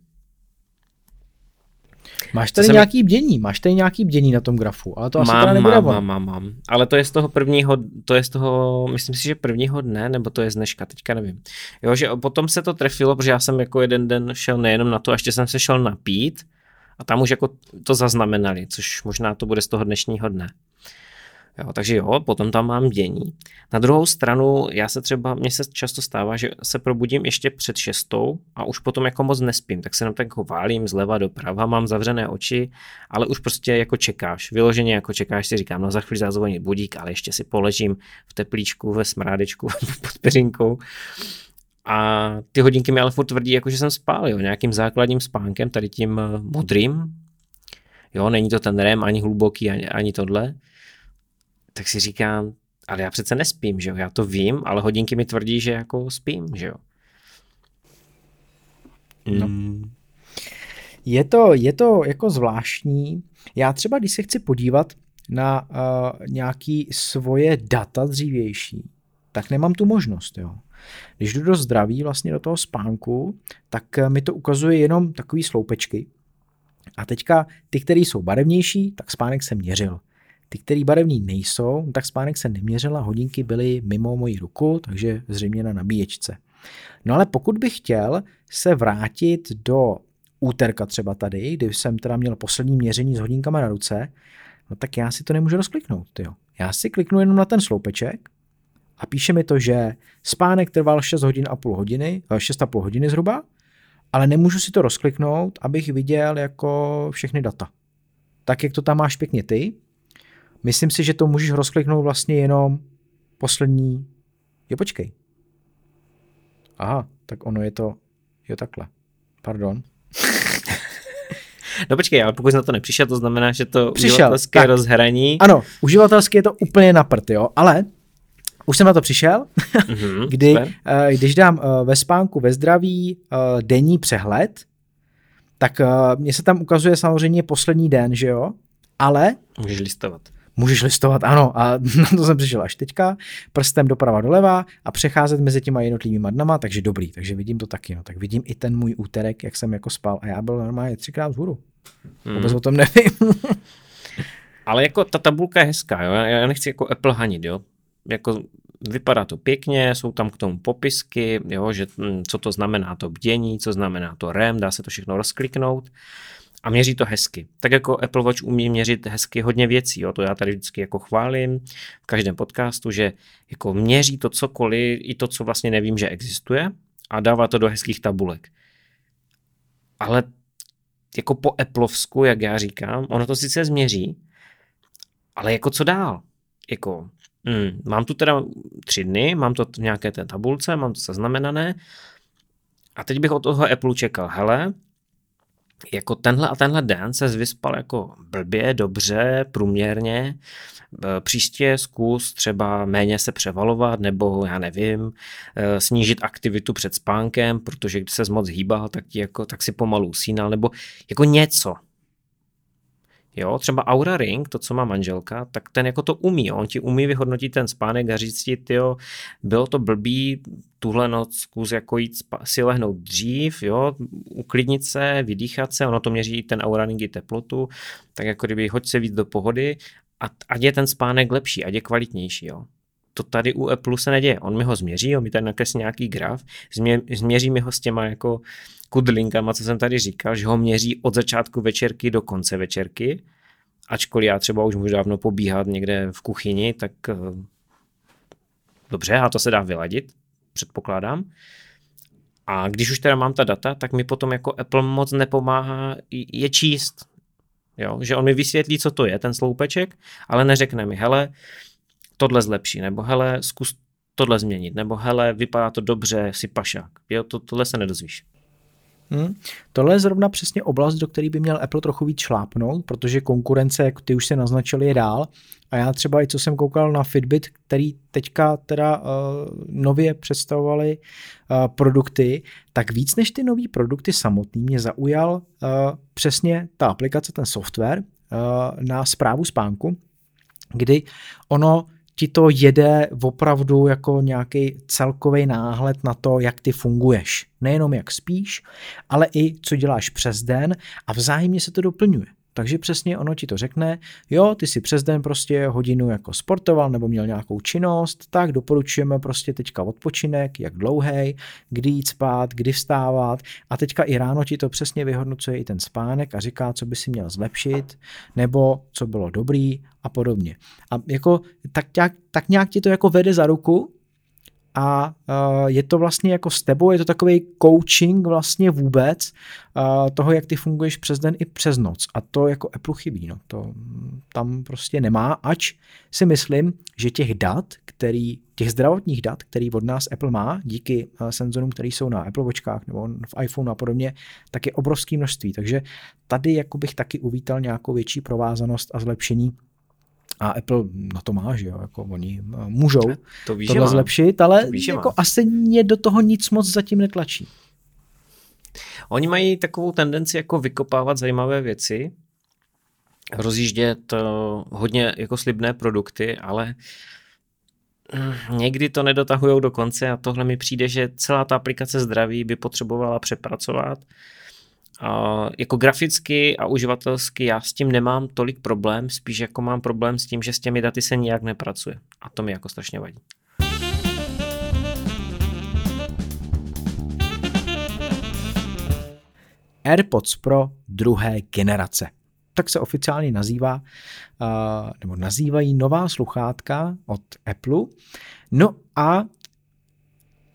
Máš tady jsem... nějaký bdění, máš tady nějaký bdění na tom grafu, ale to asi mám, teda nebude mám, mám, mám, mám, ale to je z toho prvního, to je z toho, myslím si, že prvního dne, nebo to je z dneška, teďka nevím. Jo, že potom se to trefilo, protože já jsem jako jeden den šel nejenom na to, a ještě jsem se šel napít a tam už jako to zaznamenali, což možná to bude z toho dnešního dne. Jo, takže jo, potom tam mám dění. Na druhou stranu, já se třeba, mně se často stává, že se probudím ještě před šestou a už potom jako moc nespím, tak se jenom tak jako válím zleva doprava, mám zavřené oči, ale už prostě jako čekáš, vyloženě jako čekáš, si říkám, no za chvíli zazvoní budík, ale ještě si položím v teplíčku, ve smrádečku pod peřinkou. A ty hodinky mi ale furt tvrdí, jako že jsem spál, jo, nějakým základním spánkem, tady tím eh, modrým. Jo, není to ten REM ani hluboký, ani, ani tohle tak si říkám, ale já přece nespím, že jo, já to vím, ale hodinky mi tvrdí, že jako spím, že jo. No. Je to, je to jako zvláštní. Já třeba, když se chci podívat na uh, nějaký svoje data dřívější, tak nemám tu možnost, jo. Když jdu do zdraví, vlastně do toho spánku, tak eh, mi to ukazuje jenom takový sloupečky. A teďka ty, které jsou barevnější, tak spánek jsem měřil. Ty, které barevní nejsou, tak spánek se neměřila, hodinky byly mimo moji ruku, takže zřejmě na nabíječce. No ale pokud bych chtěl se vrátit do úterka třeba tady, kdy jsem teda měl poslední měření s hodinkama na ruce, no tak já si to nemůžu rozkliknout. Tyjo. Já si kliknu jenom na ten sloupeček a píše mi to, že spánek trval 6 hodin a půl hodiny, 6 eh, hodiny zhruba, ale nemůžu si to rozkliknout, abych viděl jako všechny data. Tak, jak to tam máš pěkně ty, Myslím si, že to můžeš rozkliknout vlastně jenom poslední. Jo, počkej. Aha, tak ono je to, jo takhle. Pardon. No počkej, ale pokud jsi na to nepřišel, to znamená, že to Přišel, uživatelské tak. rozhraní... Ano, uživatelské je to úplně na prd, jo, ale už jsem na to přišel, mm-hmm, kdy, uh, když dám uh, ve spánku, ve zdraví uh, denní přehled, tak uh, mně se tam ukazuje samozřejmě poslední den, že jo, ale... Můžeš listovat můžeš listovat, ano, a na to jsem přišel až teďka, prstem doprava doleva a přecházet mezi těma jednotlivými dnama, takže dobrý, takže vidím to taky, no, tak vidím i ten můj úterek, jak jsem jako spal a já byl normálně třikrát vzhůru. Hmm. Vůbec o tom nevím. Ale jako ta tabulka je hezká, jo? já nechci jako Apple hanit, jo, jako vypadá to pěkně, jsou tam k tomu popisky, jo, že hm, co to znamená to bdění, co znamená to REM, dá se to všechno rozkliknout a měří to hezky. Tak jako Apple Watch umí měřit hezky hodně věcí, jo, to já tady vždycky jako chválím v každém podcastu, že jako měří to cokoliv, i to, co vlastně nevím, že existuje a dává to do hezkých tabulek. Ale jako po Appleovsku, jak já říkám, ono to sice změří, ale jako co dál? Jako, hmm, mám tu teda tři dny, mám to v nějaké té tabulce, mám to zaznamenané a teď bych od toho Apple čekal, hele, jako tenhle a tenhle den se vyspal jako blbě, dobře, průměrně, e, příště zkus třeba méně se převalovat, nebo já nevím, e, snížit aktivitu před spánkem, protože když se moc hýbal, tak, jako, tak si pomalu usínal, nebo jako něco. Jo, třeba Aura Ring, to, co má manželka, tak ten jako to umí. On ti umí vyhodnotit ten spánek a říct ti, tyjo, bylo to blbý, tuhle noc zkus jako jít si lehnout dřív, jo, uklidnit se, vydýchat se, ono to měří ten Aura Ring i teplotu, tak jako kdyby hoď se víc do pohody a ať je ten spánek lepší, ať je kvalitnější, jo. To tady u Apple se neděje. On mi ho změří, on mi tady nakreslí nějaký graf, změ, změří mi ho s těma jako kudlinkama, co jsem tady říkal, že ho měří od začátku večerky do konce večerky, ačkoliv já třeba už můžu dávno pobíhat někde v kuchyni, tak eh, dobře, a to se dá vyladit, předpokládám. A když už teda mám ta data, tak mi potom jako Apple moc nepomáhá je číst. Jo? Že on mi vysvětlí, co to je, ten sloupeček, ale neřekne mi, hele, tohle zlepší, nebo hele, zkus tohle změnit, nebo hele, vypadá to dobře, si pašák. Jo, to, tohle se nedozvíš. Hmm. Tohle je zrovna přesně oblast, do které by měl Apple trochu víc šlápnout, protože konkurence, jak ty už se naznačili, je dál. A já třeba i co jsem koukal na Fitbit, který teďka teda uh, nově představovali uh, produkty, tak víc než ty nové produkty samotný mě zaujal uh, přesně ta aplikace, ten software uh, na zprávu spánku, kdy ono ti to jede opravdu jako nějaký celkový náhled na to, jak ty funguješ. Nejenom jak spíš, ale i co děláš přes den a vzájemně se to doplňuje. Takže přesně ono ti to řekne, jo, ty si přes den prostě hodinu jako sportoval nebo měl nějakou činnost, tak doporučujeme prostě teďka odpočinek, jak dlouhý, kdy jít spát, kdy vstávat a teďka i ráno ti to přesně vyhodnocuje i ten spánek a říká, co by si měl zlepšit, nebo co bylo dobrý a podobně. A jako tak nějak, tak nějak ti to jako vede za ruku a uh, je to vlastně jako s tebou, je to takový coaching vlastně vůbec uh, toho, jak ty funguješ přes den i přes noc. A to jako Apple chybí. No. To tam prostě nemá, ač si myslím, že těch dat, který, těch zdravotních dat, který od nás Apple má, díky uh, senzorům, které jsou na Apple Watchkách nebo v iPhone a podobně, tak je obrovské množství. Takže tady jako bych taky uvítal nějakou větší provázanost a zlepšení a Apple na to má, že jo, jako oni eh, můžou to víš, tohle zlepšit, ale víš, jako asi mě do toho nic moc zatím netlačí. Oni mají takovou tendenci jako vykopávat zajímavé věci, rozjíždět hodně jako slibné produkty, ale hm, někdy to nedotahují do konce a tohle mi přijde, že celá ta aplikace zdraví by potřebovala přepracovat Jako graficky a uživatelsky já s tím nemám tolik problém, spíš jako mám problém s tím, že s těmi daty se nijak nepracuje. A to mi jako strašně vadí. AirPods Pro druhé generace. Tak se oficiálně nazývá, nebo nazývají nová sluchátka od Apple. No a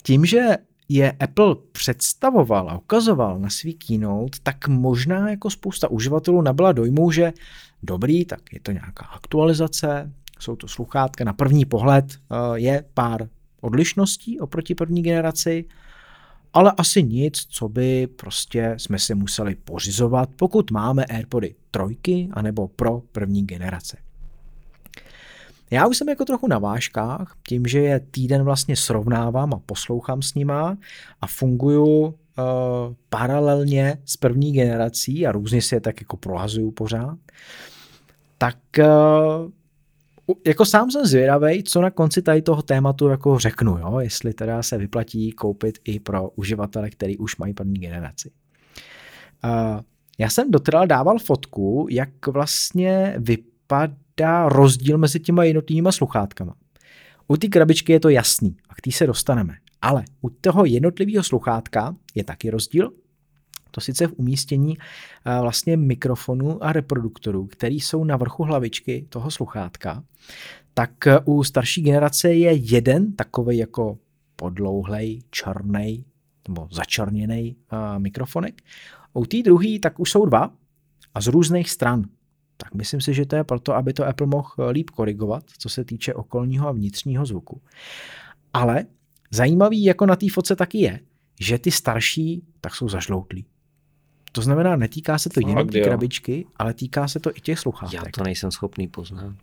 tím, že je Apple představoval a ukazoval na svý keynote, tak možná jako spousta uživatelů nabyla dojmu, že dobrý, tak je to nějaká aktualizace, jsou to sluchátka, na první pohled eh, je pár odlišností oproti první generaci, ale asi nic, co by prostě jsme si museli pořizovat, pokud máme AirPody trojky anebo pro první generace. Já už jsem jako trochu na vážkách, tím, že je týden vlastně srovnávám a poslouchám s nima a funguju uh, paralelně s první generací a různě si je tak jako prohazuju pořád, tak uh, jako sám jsem zvědavý, co na konci tady toho tématu jako řeknu, jo? jestli teda se vyplatí koupit i pro uživatele, který už mají první generaci. Uh, já jsem dotrval dával fotku, jak vlastně vypadá dá rozdíl mezi těma jednotlivými sluchátkama. U té krabičky je to jasný a k té se dostaneme. Ale u toho jednotlivého sluchátka je taky rozdíl, to sice v umístění eh, vlastně mikrofonu a reproduktorů, který jsou na vrchu hlavičky toho sluchátka, tak eh, u starší generace je jeden takový jako podlouhlej, černý nebo začerněný eh, mikrofonek. U té druhé tak už jsou dva a z různých stran tak myslím si, že to je proto, aby to Apple mohl eh, líp korigovat, co se týče okolního a vnitřního zvuku. Ale zajímavý jako na té fotce taky je, že ty starší tak jsou zažloutlí. To znamená, netýká se to jenom té krabičky, ale týká se to i těch sluchátek. Já to nejsem schopný poznat.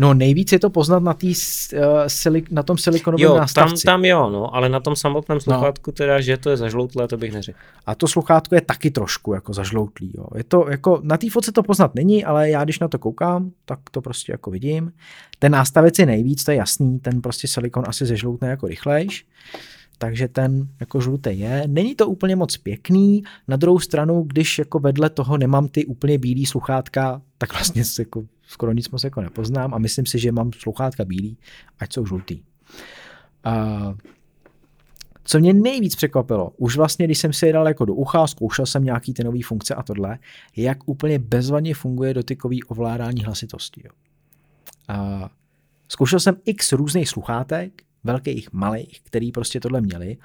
No nejvíc je to poznat na, tý, uh, na tom silikonovém jo, nástavci. Tam, tam jo, no, ale na tom samotném sluchátku no. teda, že to je zažloutlé, to bych neřekl. A to sluchátko je taky trošku jako zažloutlý. Jo. Je to jako, na té fotce to poznat není, ale já když na to koukám, tak to prostě jako vidím. Ten nástavec je nejvíc, to je jasný, ten prostě silikon asi zežloutne jako rychlejš takže ten jako žlutý je. Není to úplně moc pěkný, na druhou stranu, když jako vedle toho nemám ty úplně bílý sluchátka, tak vlastně jako skoro nic moc jako nepoznám a myslím si, že mám sluchátka bílý, ať jsou žlutý. Uh, co mě nejvíc překvapilo, už vlastně, když jsem si je dal jako do ucha, zkoušel jsem nějaký ty nové funkce a tohle, jak úplně bezvadně funguje dotykový ovládání hlasitosti. Jo. Uh, zkoušel jsem x různých sluchátek, velkých, malých, který prostě tohle měli.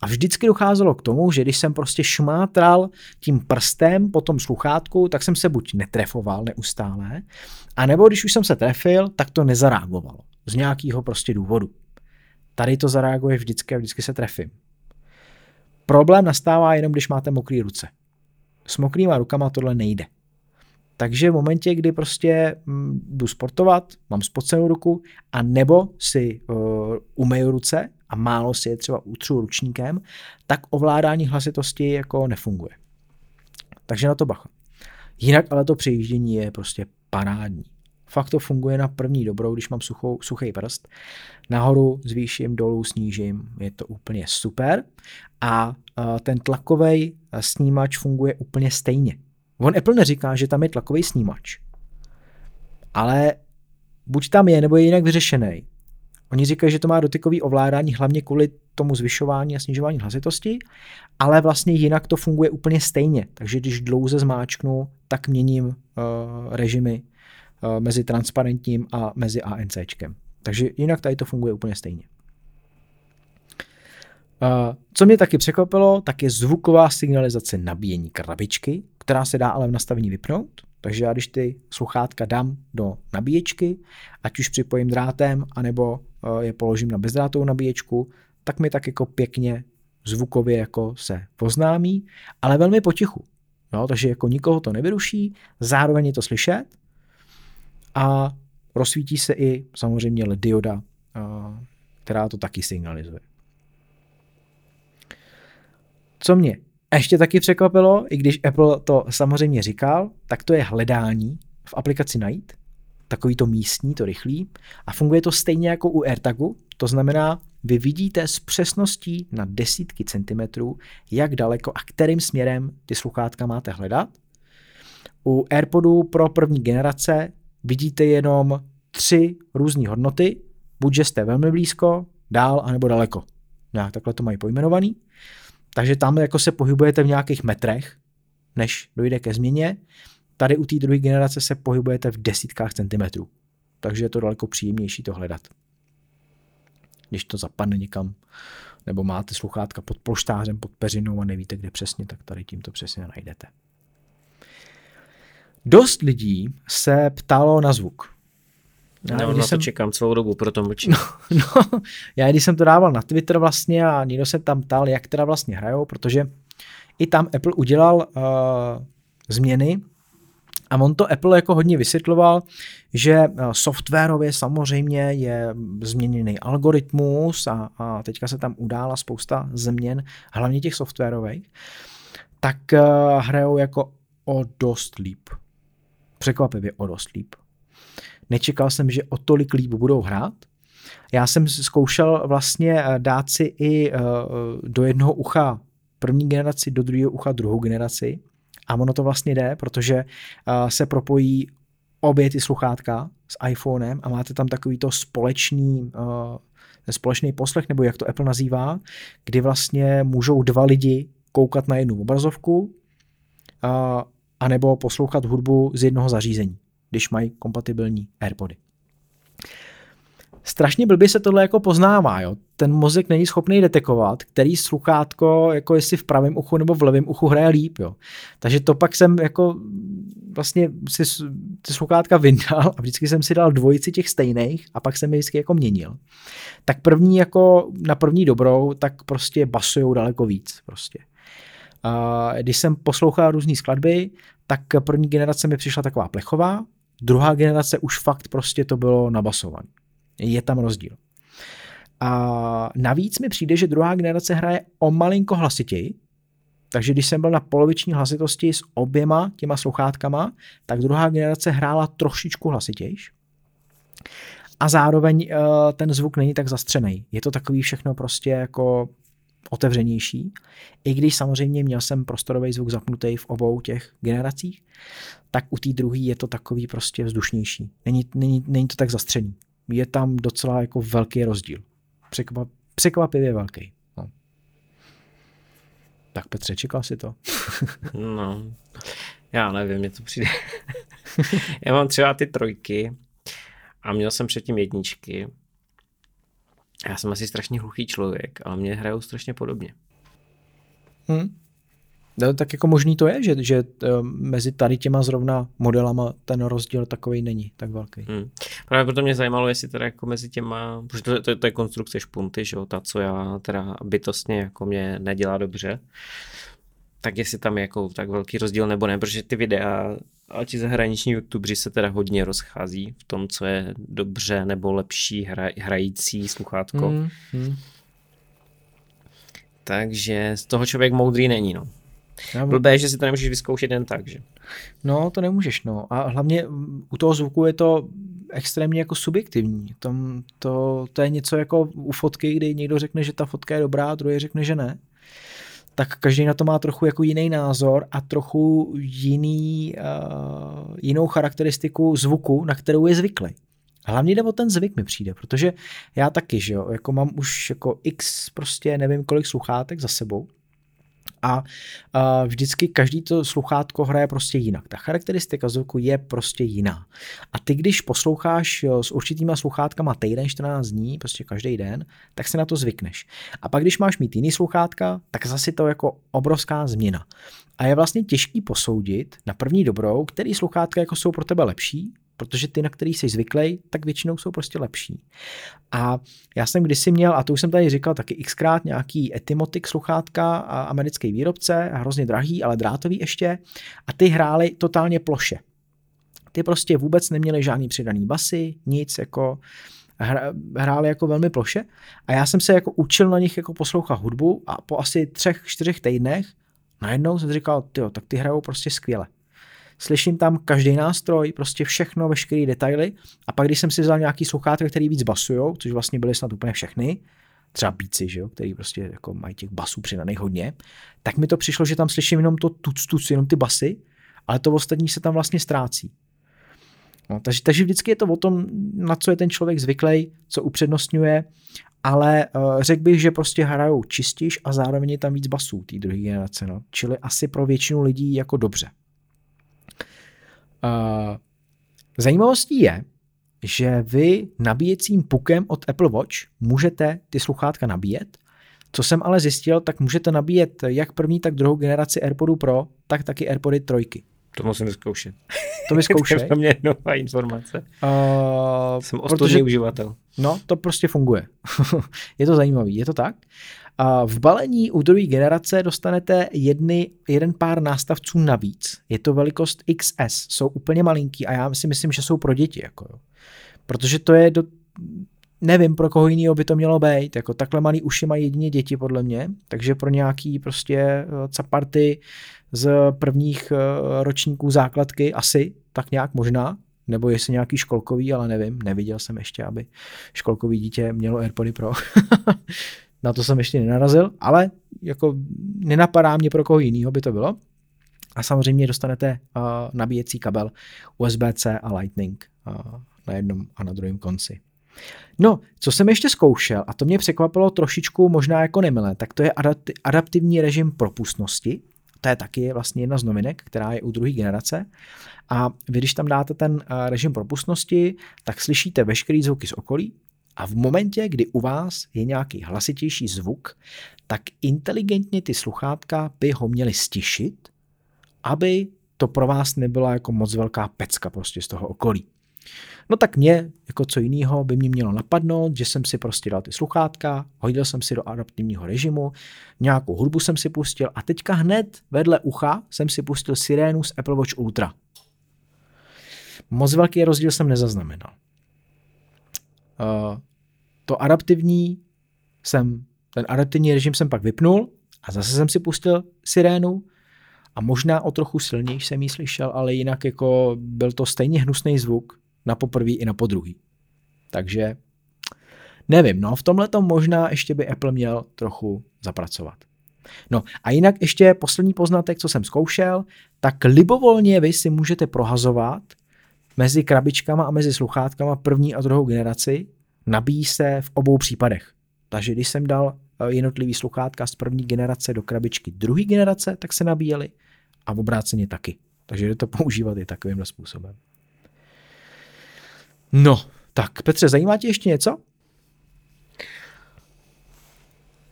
A vždycky docházelo k tomu, že když jsem prostě šmátral tím prstem po tom sluchátku, tak jsem se buď netrefoval neustále, a nebo když už jsem se trefil, tak to nezareagovalo. Z nějakého prostě důvodu. Tady to zareaguje vždycky a vždycky se trefím. Problém nastává jenom, když máte mokré ruce. S mokrýma rukama tohle nejde. Takže v momentě, kdy prostě mm, jdu sportovat, mám spocenou ruku, a nebo si uh, umeju ruce a málo si je třeba utřu ručníkem, tak ovládání hlasitosti jako nefunguje. Takže na to bacha. Jinak ale to přejíždění je prostě parádní. Fakt to funguje na první dobrou, když mám suchou, suchý prst. Nahoru zvýším, dolů snížím, je to úplně super. A uh, ten tlakový snímač funguje úplně stejně. On Apple neříká, že tam je tlakový snímač. Ale buď tam je, nebo je jinak vyřešený. Oni říkají, že to má dotykový ovládání hlavně kvůli tomu zvyšování a snižování hlasitosti, ale vlastně jinak to funguje úplně stejně. Takže když dlouze zmáčknu, tak měním uh, režimy uh, mezi transparentním a mezi ANCčkem. Takže jinak tady to funguje úplně stejně. Uh, co mě taky překvapilo, tak je zvuková signalizace nabíjení krabičky, která se dá ale v nastavení vypnout. Takže já když ty sluchátka dám do nabíječky, ať už připojím drátem, anebo eh, je položím na bezdrátovou nabíječku, tak mi tak jako pěkně zvukově jako se poznámí, ale velmi potichu. No, takže jako nikoho to nevyruší, zároveň je to slyšet a rozsvítí se i samozřejmě LED dioda, eh, která to taky signalizuje. Co mě ještě taky překvapilo, i když Apple to samozřejmě říkal, tak to je hledání v aplikaci najít, takový to místní, to rychlý, a funguje to stejně jako u AirTagu, to znamená, vy vidíte s přesností na desítky centimetrů, jak daleko a kterým směrem ty sluchátka máte hledat. U AirPodu pro první generace vidíte jenom tři různé hodnoty, buď že jste velmi blízko, dál, anebo daleko. Já takhle to mají pojmenovaný. Takže tam jako se pohybujete v nějakých metrech, než dojde ke změně. Tady u té druhé generace se pohybujete v desítkách centimetrů. Takže je to daleko příjemnější to hledat. Když to zapadne někam, nebo máte sluchátka pod polštářem, pod peřinou a nevíte, kde přesně, tak tady tím to přesně najdete. Dost lidí se ptalo na zvuk. Já, no, na to jsem... čekám celou dobu, proto mlčím. No, no, já když jsem to dával na Twitter vlastně a někdo se tam ptal, jak teda vlastně hrajou, protože i tam Apple udělal uh, změny a on to Apple jako hodně vysvětloval, že softwarově samozřejmě je změněný algoritmus a, a teďka se tam udála spousta změn, hlavně těch softwarových, tak uh, hrajou jako o dost líp. Překvapivě o dost líp. Nečekal jsem, že o tolik líp budou hrát. Já jsem zkoušel vlastně eh, dát si i eh, do jednoho ucha první generaci, do druhého ucha druhou generaci. A ono to vlastně jde, protože eh, se propojí obě ty sluchátka s iPhonem a máte tam takový to společný, společný poslech, nebo jak to Apple nazývá, kdy vlastně můžou dva lidi koukat na jednu obrazovku a, anebo poslouchat hudbu z jednoho zařízení když mají kompatibilní AirPody. Strašně blbě se tohle jako poznává, jo. Ten mozek není schopný detekovat, který sluchátko, jako jestli v pravém uchu nebo v levém uchu hraje líp, jo. Takže to pak jsem jako vlastně si ty sluchátka vyndal a vždycky jsem si dal dvojici těch stejných a pak jsem je vždycky jako měnil. Tak první jako na první dobrou, tak prostě basujou daleko víc prostě. A když jsem poslouchal různé skladby, tak první generace mi přišla taková plechová, Druhá generace už fakt prostě to bylo nabasované. Je tam rozdíl. A navíc mi přijde, že druhá generace hraje o malinko hlasitěji, takže když jsem byl na poloviční hlasitosti s oběma těma sluchátkama, tak druhá generace hrála trošičku hlasitějš. A zároveň uh, ten zvuk není tak zastřený. Je to takový všechno prostě jako otevřenější, i když samozřejmě měl jsem prostorový zvuk zapnutý v obou těch generacích, tak u té druhé je to takový prostě vzdušnější. Není, není, není to tak zastřený. Je tam docela jako velký rozdíl. Překvap, překvapivě velký. No. Tak Petře, čekal si to? no, já nevím, mě to přijde. já mám třeba ty trojky a měl jsem předtím jedničky já jsem asi strašně hluchý člověk, ale mě hrajou strašně podobně. Hmm. No, tak jako možný to je, že, že uh, mezi tady těma zrovna modelama ten rozdíl takový není tak velký. Hmm. Právě proto mě zajímalo, jestli teda jako mezi těma, protože to, to, to je konstrukce špunty, že jo, ta, co já teda bytostně jako mě nedělá dobře, tak jestli tam je jako tak velký rozdíl nebo ne, protože ty videa a ti zahraniční youtuberi se teda hodně rozchází v tom, co je dobře nebo lepší hra, hrající sluchátko. Mm, mm. Takže z toho člověk moudrý není, no. Já Blbé, že si to nemůžeš vyzkoušet jen tak, že? No, to nemůžeš, no. A hlavně u toho zvuku je to extrémně jako subjektivní. Tam to, to je něco jako u fotky, kdy někdo řekne, že ta fotka je dobrá, a druhý řekne, že ne tak každý na to má trochu jako jiný názor a trochu jiný, uh, jinou charakteristiku zvuku, na kterou je zvyklý. Hlavně jde o ten zvyk mi přijde, protože já taky, že jo, jako mám už jako x prostě nevím kolik sluchátek za sebou a vždycky každý to sluchátko hraje prostě jinak. Ta charakteristika zvuku je prostě jiná. A ty, když posloucháš s určitýma sluchátkama týden, 14 dní, prostě každý den, tak si na to zvykneš. A pak, když máš mít jiný sluchátka, tak zase to jako obrovská změna. A je vlastně těžký posoudit na první dobrou, který sluchátka jako jsou pro tebe lepší, protože ty, na který jsi zvyklý, tak většinou jsou prostě lepší. A já jsem kdysi měl, a to už jsem tady říkal taky xkrát, nějaký Etymotic sluchátka, americký výrobce, hrozně drahý, ale drátový ještě, a ty hrály totálně ploše. Ty prostě vůbec neměly žádný přidaný basy, nic, jako hráli jako velmi ploše a já jsem se jako učil na nich jako poslouchat hudbu a po asi třech, čtyřech týdnech najednou jsem říkal, tyjo, tak ty hrajou prostě skvěle slyším tam každý nástroj, prostě všechno, veškeré detaily. A pak, když jsem si vzal nějaký sluchátka, který víc basujou, což vlastně byly snad úplně všechny, třeba bíci, že jo, který prostě jako mají těch basů přidaných hodně, tak mi to přišlo, že tam slyším jenom to tuc, tuc, jenom ty basy, ale to ostatní se tam vlastně ztrácí. No, takže, takže vždycky je to o tom, na co je ten člověk zvyklý, co upřednostňuje, ale uh, řekl bych, že prostě hrajou čistějš a zároveň je tam víc basů té druhé generace, no. čili asi pro většinu lidí jako dobře. Uh, zajímavostí je, že vy nabíjecím pukem od Apple Watch můžete ty sluchátka nabíjet. Co jsem ale zjistil, tak můžete nabíjet jak první, tak druhou generaci AirPodu Pro, tak taky AirPody trojky. To musím zkoušet. To vyzkoušej. to je mě nová informace. Uh, Jsem ostudný uživatel. No, to prostě funguje. je to zajímavý, je to tak. V balení u druhé generace dostanete jedny, jeden pár nástavců navíc. Je to velikost XS, jsou úplně malinký a já si myslím, že jsou pro děti. Jako jo. Protože to je do, nevím, pro koho jiného by to mělo být. Jako takhle malý uši mají jedině děti, podle mě. Takže pro nějaký prostě eh, caparty z prvních eh, ročníků základky asi, tak nějak možná. Nebo jestli nějaký školkový, ale nevím. Neviděl jsem ještě, aby školkový dítě mělo AirPody Pro. Na to jsem ještě nenarazil, ale jako nenapadá mě, pro koho jiného by to bylo. A samozřejmě dostanete uh, nabíjecí kabel USB-C a Lightning uh, na jednom a na druhém konci. No, co jsem ještě zkoušel, a to mě překvapilo trošičku možná jako nemilé, tak to je adaptivní režim propustnosti. To je taky vlastně jedna z novinek, která je u druhé generace. A vy, když tam dáte ten režim propustnosti, tak slyšíte veškerý zvuky z okolí, a v momentě, kdy u vás je nějaký hlasitější zvuk, tak inteligentně ty sluchátka by ho měly stišit, aby to pro vás nebyla jako moc velká pecka prostě z toho okolí. No tak mě, jako co jiného, by mě mělo napadnout, že jsem si prostě dal ty sluchátka, hodil jsem si do adaptivního režimu, nějakou hudbu jsem si pustil a teďka hned vedle ucha jsem si pustil sirénu z Apple Watch Ultra. Moc velký rozdíl jsem nezaznamenal. Uh, to adaptivní jsem, ten adaptivní režim jsem pak vypnul a zase jsem si pustil sirénu a možná o trochu silnější jsem ji slyšel, ale jinak jako byl to stejně hnusný zvuk na poprvý i na podruhý. Takže nevím, no v tomhle možná ještě by Apple měl trochu zapracovat. No a jinak ještě poslední poznatek, co jsem zkoušel, tak libovolně vy si můžete prohazovat mezi krabičkama a mezi sluchátkama první a druhou generaci, nabíjí se v obou případech. Takže když jsem dal eh, jednotlivý sluchátka z první generace do krabičky druhé generace, tak se nabíjeli a v obráceně taky. Takže jde to používat i takovýmhle způsobem. No, tak Petře, zajímá tě ještě něco?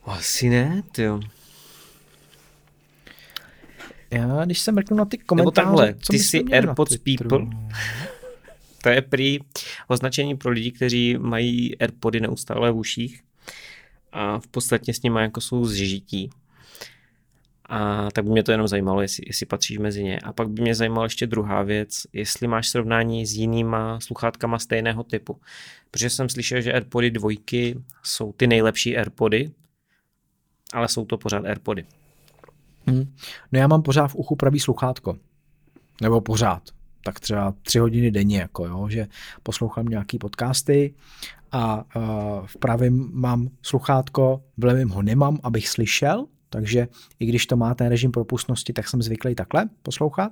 Asi ne, jo. Já, když jsem mrknu na ty komentáře... Nebo takhle, ty jsi AirPods People. to je prý označení pro lidi, kteří mají AirPody neustále v uších a v podstatě s nimi jako jsou zžití. A tak by mě to jenom zajímalo, jestli, jestli patříš mezi ně. A pak by mě zajímala ještě druhá věc, jestli máš srovnání s jinýma sluchátkama stejného typu. Protože jsem slyšel, že AirPody dvojky jsou ty nejlepší AirPody, ale jsou to pořád AirPody. Hmm. No já mám pořád v uchu pravý sluchátko. Nebo pořád. Tak třeba tři hodiny denně, jako jo, že poslouchám nějaký podcasty a uh, v pravém mám sluchátko, v levém ho nemám, abych slyšel, takže i když to má ten režim propustnosti, tak jsem zvyklý takhle poslouchat.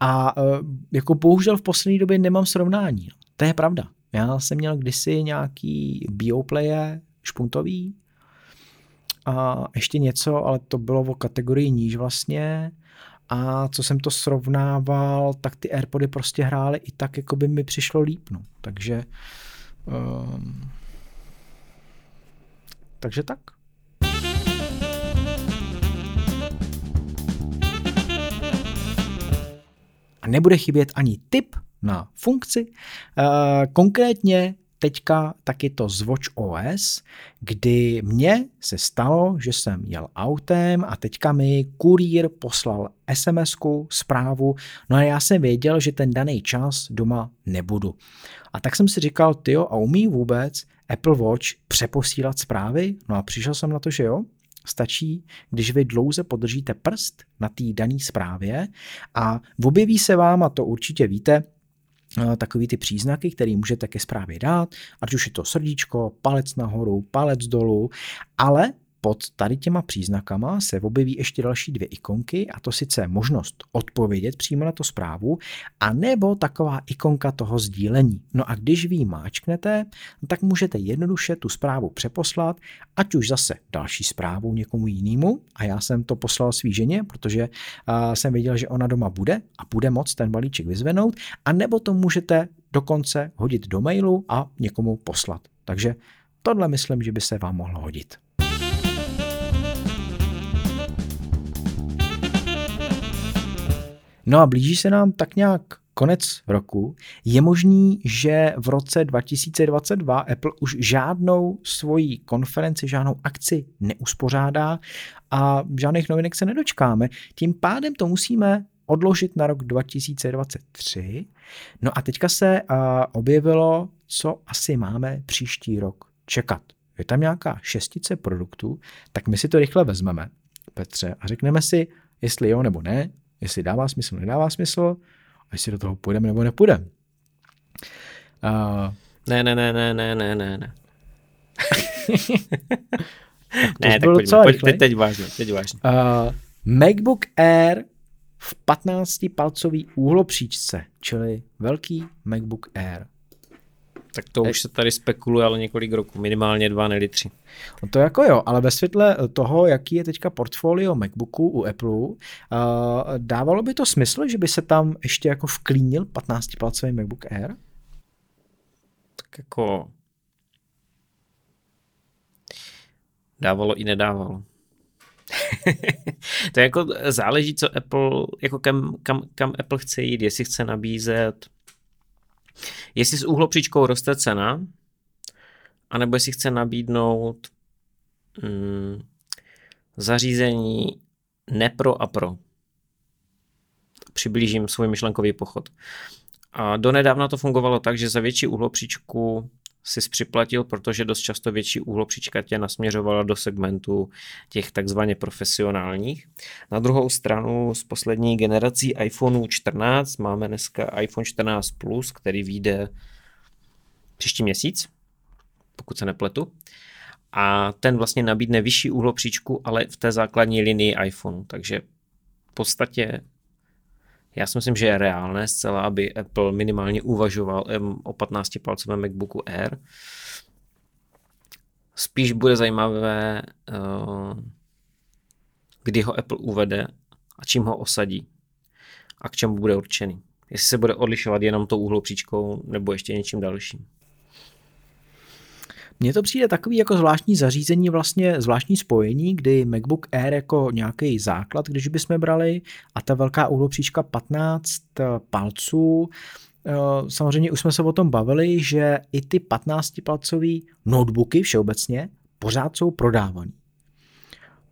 A uh, jako bohužel v poslední době nemám srovnání. No. To je pravda. Já jsem měl kdysi nějaký bioplayer špuntový, a ještě něco, ale to bylo o kategorii níž vlastně. A co jsem to srovnával, tak ty Airpody prostě hrály i tak, jako by mi přišlo líp. No. Takže, um, takže tak. A nebude chybět ani tip na funkci. Uh, konkrétně teďka taky to z Watch OS, kdy mně se stalo, že jsem jel autem a teďka mi kurýr poslal sms zprávu, no a já jsem věděl, že ten daný čas doma nebudu. A tak jsem si říkal, tyjo, a umí vůbec Apple Watch přeposílat zprávy? No a přišel jsem na to, že jo, Stačí, když vy dlouze podržíte prst na té dané zprávě a objeví se vám, a to určitě víte, takový ty příznaky, které můžete ke zprávě dát, ať už je to srdíčko, palec nahoru, palec dolů, ale pod tady těma příznakama se objeví ještě další dvě ikonky a to sice možnost odpovědět přímo na to zprávu a nebo taková ikonka toho sdílení. No a když vy máčknete, tak můžete jednoduše tu zprávu přeposlat, ať už zase další zprávu někomu jinému a já jsem to poslal svý ženě, protože jsem věděl, že ona doma bude a bude moc ten balíček vyzvenout a nebo to můžete dokonce hodit do mailu a někomu poslat. Takže tohle myslím, že by se vám mohlo hodit. No a blíží se nám tak nějak konec roku. Je možný, že v roce 2022 Apple už žádnou svoji konferenci, žádnou akci neuspořádá a žádných novinek se nedočkáme. Tím pádem to musíme odložit na rok 2023. No a teďka se uh, objevilo, co asi máme příští rok čekat. Je tam nějaká šestice produktů, tak my si to rychle vezmeme, Petře, a řekneme si, jestli jo nebo ne, jestli dává smysl, nedává smysl, a jestli do toho půjdeme nebo nepůjdeme. Uh, ne, ne, ne, ne, ne, ne, ne, ne. tak ne, tak pojďme, pojď, teď, teď vážně, teď vážně. Uh, MacBook Air v 15-palcový úhlopříčce, čili velký MacBook Air. Tak to už se tady spekuluje ale několik roků, minimálně dva, ne tři. No to jako jo, ale ve světle toho, jaký je teďka portfolio MacBooku u Apple, uh, dávalo by to smysl, že by se tam ještě jako vklínil 15-palcový MacBook Air? Tak jako dávalo i nedávalo. to jako záleží, co Apple, jako kam, kam, kam Apple chce jít, jestli chce nabízet Jestli s úhlopříčkou roste cena, anebo jestli chce nabídnout mm, zařízení nepro a pro. přiblížím svůj myšlenkový pochod. A donedávna to fungovalo tak, že za větší uhlopříčku si připlatil, protože dost často větší úhlopříčka tě nasměřovala do segmentu těch takzvaně profesionálních. Na druhou stranu z poslední generací iPhone 14 máme dneska iPhone 14 Plus, který vyjde příští měsíc, pokud se nepletu. A ten vlastně nabídne vyšší úhlopříčku, ale v té základní linii iPhone. Takže v podstatě já si myslím, že je reálné zcela, aby Apple minimálně uvažoval o 15-palcovém MacBooku Air. Spíš bude zajímavé, eh, kdy ho Apple uvede a čím ho osadí a k čemu bude určený. Jestli se bude odlišovat jenom tou úhlopříčkou nebo ještě něčím dalším. Mně to přijde takový jako zvláštní zařízení, vlastně zvláštní spojení, kdy MacBook Air jako nějaký základ, když bychom brali, a ta velká úhlopříčka 15 eh, palců, eh, Samozřejmě už jsme se o tom bavili, že i ty 15-palcové notebooky všeobecně pořád jsou prodávaný.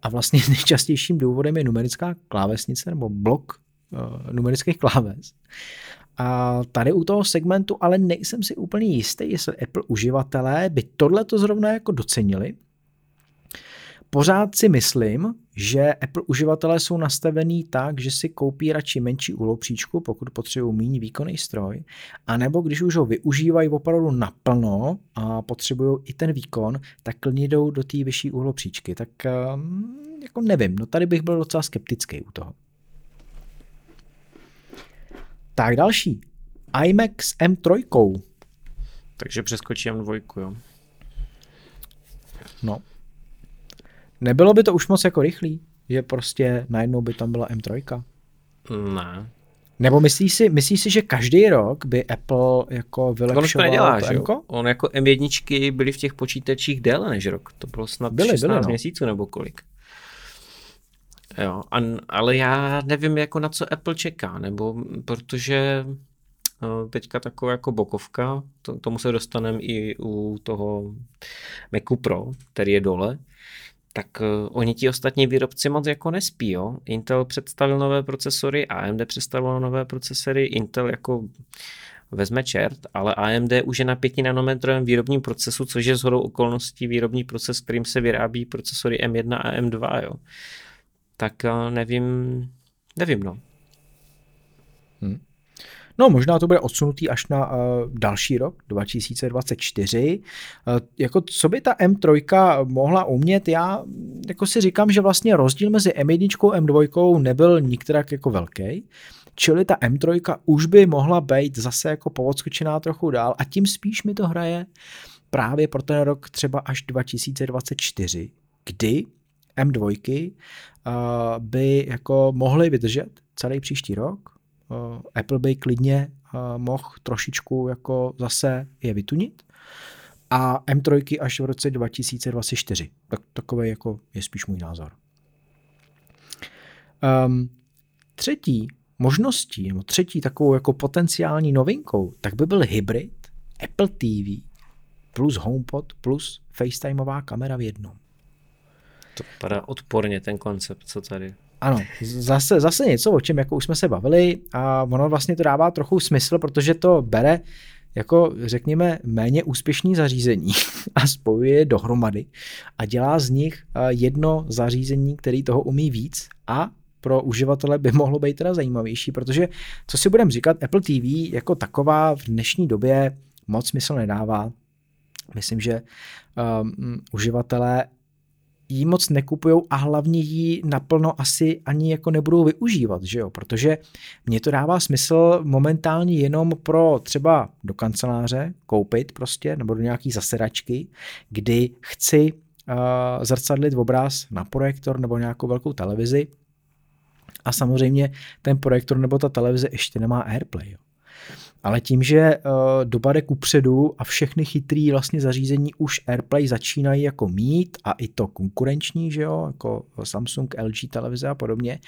A vlastně nejčastějším důvodem je numerická klávesnice nebo blok uh, numerických kláves. A tady u toho segmentu ale nejsem si úplně jistý, jestli Apple uživatelé by tohle to zrovna jako docenili. Pořád si myslím, že Apple uživatelé jsou nastavený tak, že si koupí radši menší úlopříčku, pokud potřebují méně výkonný stroj, anebo když už ho využívají opravdu naplno a potřebují i ten výkon, tak klidně jdou do té vyšší úhlopříčky. Tak ehm, jako nevím, no tady bych byl docela skeptický u toho. Tak další. IMAX M3. Takže přeskočím M2, jo. No. Nebylo by to už moc jako rychlý, že prostě najednou by tam byla M3? Ne. Nebo myslíš si, myslíš si, že každý rok by Apple jako vylepšoval On nedělá, že On jako M1 byly v těch počítačích déle než rok. To bylo snad byly, 16 byly, no. měsíců nebo kolik. Jo, a, ale já nevím, jako na co Apple čeká, nebo protože eh, teďka taková jako bokovka, to, tomu se dostaneme i u toho Macu Pro, který je dole, tak uh, oni ti ostatní výrobci moc jako nespí, jo. Intel představil nové procesory, AMD představil nové procesory, Intel jako vezme čert, ale AMD už je na 5 nanometrovém výrobním procesu, což je shodou okolností výrobní proces, kterým se vyrábí procesory M1 a M2, jo tak eh, nevím, nevím no. Hmm. No, možná to bude odsunutý až na uh, další rok, 2024. Uh, eh, jako co by ta M3 mohla umět, já jako si říkám, že vlastně rozdíl mezi M1 a M2 nebyl nikterak jako velký, čili ta M3 už by mohla být zase jako povodskočená trochu dál a tím spíš mi to hraje právě pro ten rok třeba až 2024, kdy M2 by jako mohly vydržet celý příští rok. Apple by klidně mohl trošičku jako zase je vytunit a M3 až v roce 2024. Tak takový jako je spíš můj názor. Um, třetí možností, nebo třetí takovou jako potenciální novinkou, tak by byl hybrid Apple TV plus HomePod plus FaceTimeová kamera v jednom. To padá odporně ten koncept, co tady. Ano, zase, zase něco, o čem jako už jsme se bavili a ono vlastně to dává trochu smysl, protože to bere jako řekněme méně úspěšný zařízení a spojuje je dohromady a dělá z nich jedno zařízení, který toho umí víc a pro uživatele by mohlo být teda zajímavější, protože co si budeme říkat, Apple TV jako taková v dnešní době moc smysl nedává. Myslím, že um, uživatelé jí moc nekupují a hlavně ji naplno asi ani jako nebudou využívat, že jo? protože mně to dává smysl momentálně jenom pro třeba do kanceláře koupit prostě, nebo do nějaký zasedačky, kdy chci uh, zrcadlit obraz na projektor nebo nějakou velkou televizi a samozřejmě ten projektor nebo ta televize ještě nemá AirPlay. Jo. Ale tím, že uh, doba jde kupředu a všechny chytrý vlastně zařízení už AirPlay začínají jako mít a i to konkurenční, že jo, jako Samsung, LG televize a podobně,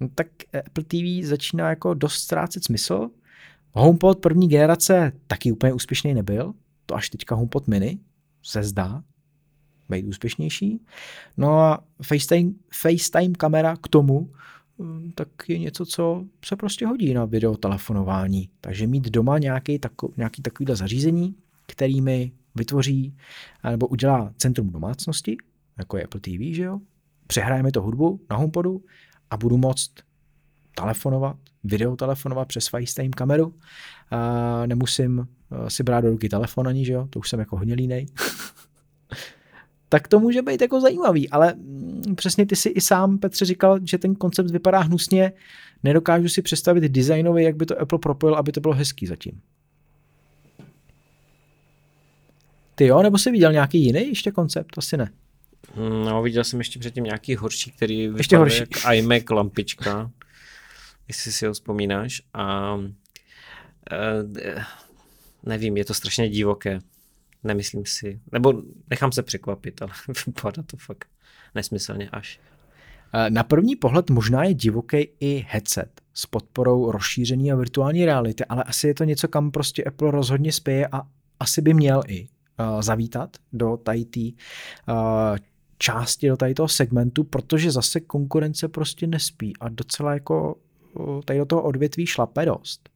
no tak Apple TV začíná jako dost ztrácet smysl. HomePod první generace taky úplně úspěšný nebyl, to až teďka HomePod mini se zdá být úspěšnější. No a FaceTime, FaceTime kamera k tomu tak je něco, co se prostě hodí na videotelefonování. Takže mít doma nějaký, tako, nějaký takovýhle zařízení, který mi vytvoří nebo udělá centrum domácnosti, jako je Apple TV, že jo? Přehrajeme to hudbu na HomePodu a budu moct telefonovat, videotelefonovat přes FaceTime kameru. A nemusím eh, si brát do ruky telefon ani, že jo? To už jsem jako hodně línej. tak to může být jako zajímavý, ale mm, přesně ty si i sám, Petře, říkal, že ten koncept vypadá hnusně, nedokážu si představit designově, jak by to Apple propojil, aby to bylo hezký zatím. Ty jo, nebo jsi viděl nějaký jiný ještě koncept? Asi ne. No, viděl jsem ještě předtím nějaký horší, který ještě horší. jak iMac lampička, jestli si ho vzpomínáš. A e, nevím, je to strašně divoké. Nemyslím si, nebo nechám se překvapit, ale vypadá to fakt nesmyslně až. E, na první pohled možná je divoký i headset s podporou rozšíření a virtuální reality, ale asi je to něco, kam prostě Apple rozhodně spěje a asi by měl i uh, zavítat do tady uh, části, do tady toho segmentu, protože zase konkurence prostě nespí a docela jako tady do toho odvětví šlape dost.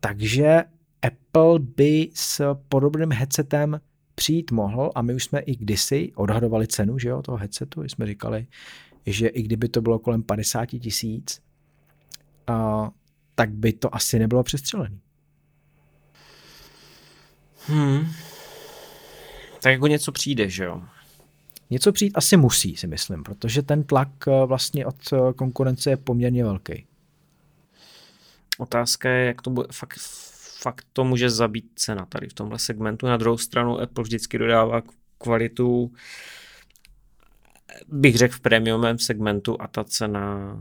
Takže Apple by s podobným headsetem přijít mohl a my už jsme i kdysi odhadovali cenu že jo, toho headsetu, jsme říkali, že i kdyby to bylo kolem 50 tisíc, tak by to asi nebylo přestřelený. Hmm. Tak jako něco přijde, že jo? Něco přijít asi musí, si myslím, protože ten tlak eh, vlastně od eh, konkurence je poměrně velký. Otázka je, jak to bude, fakt, fakt to může zabít cena tady v tomhle segmentu. Na druhou stranu Apple vždycky dodává kvalitu, bych řekl v premiumem segmentu a ta cena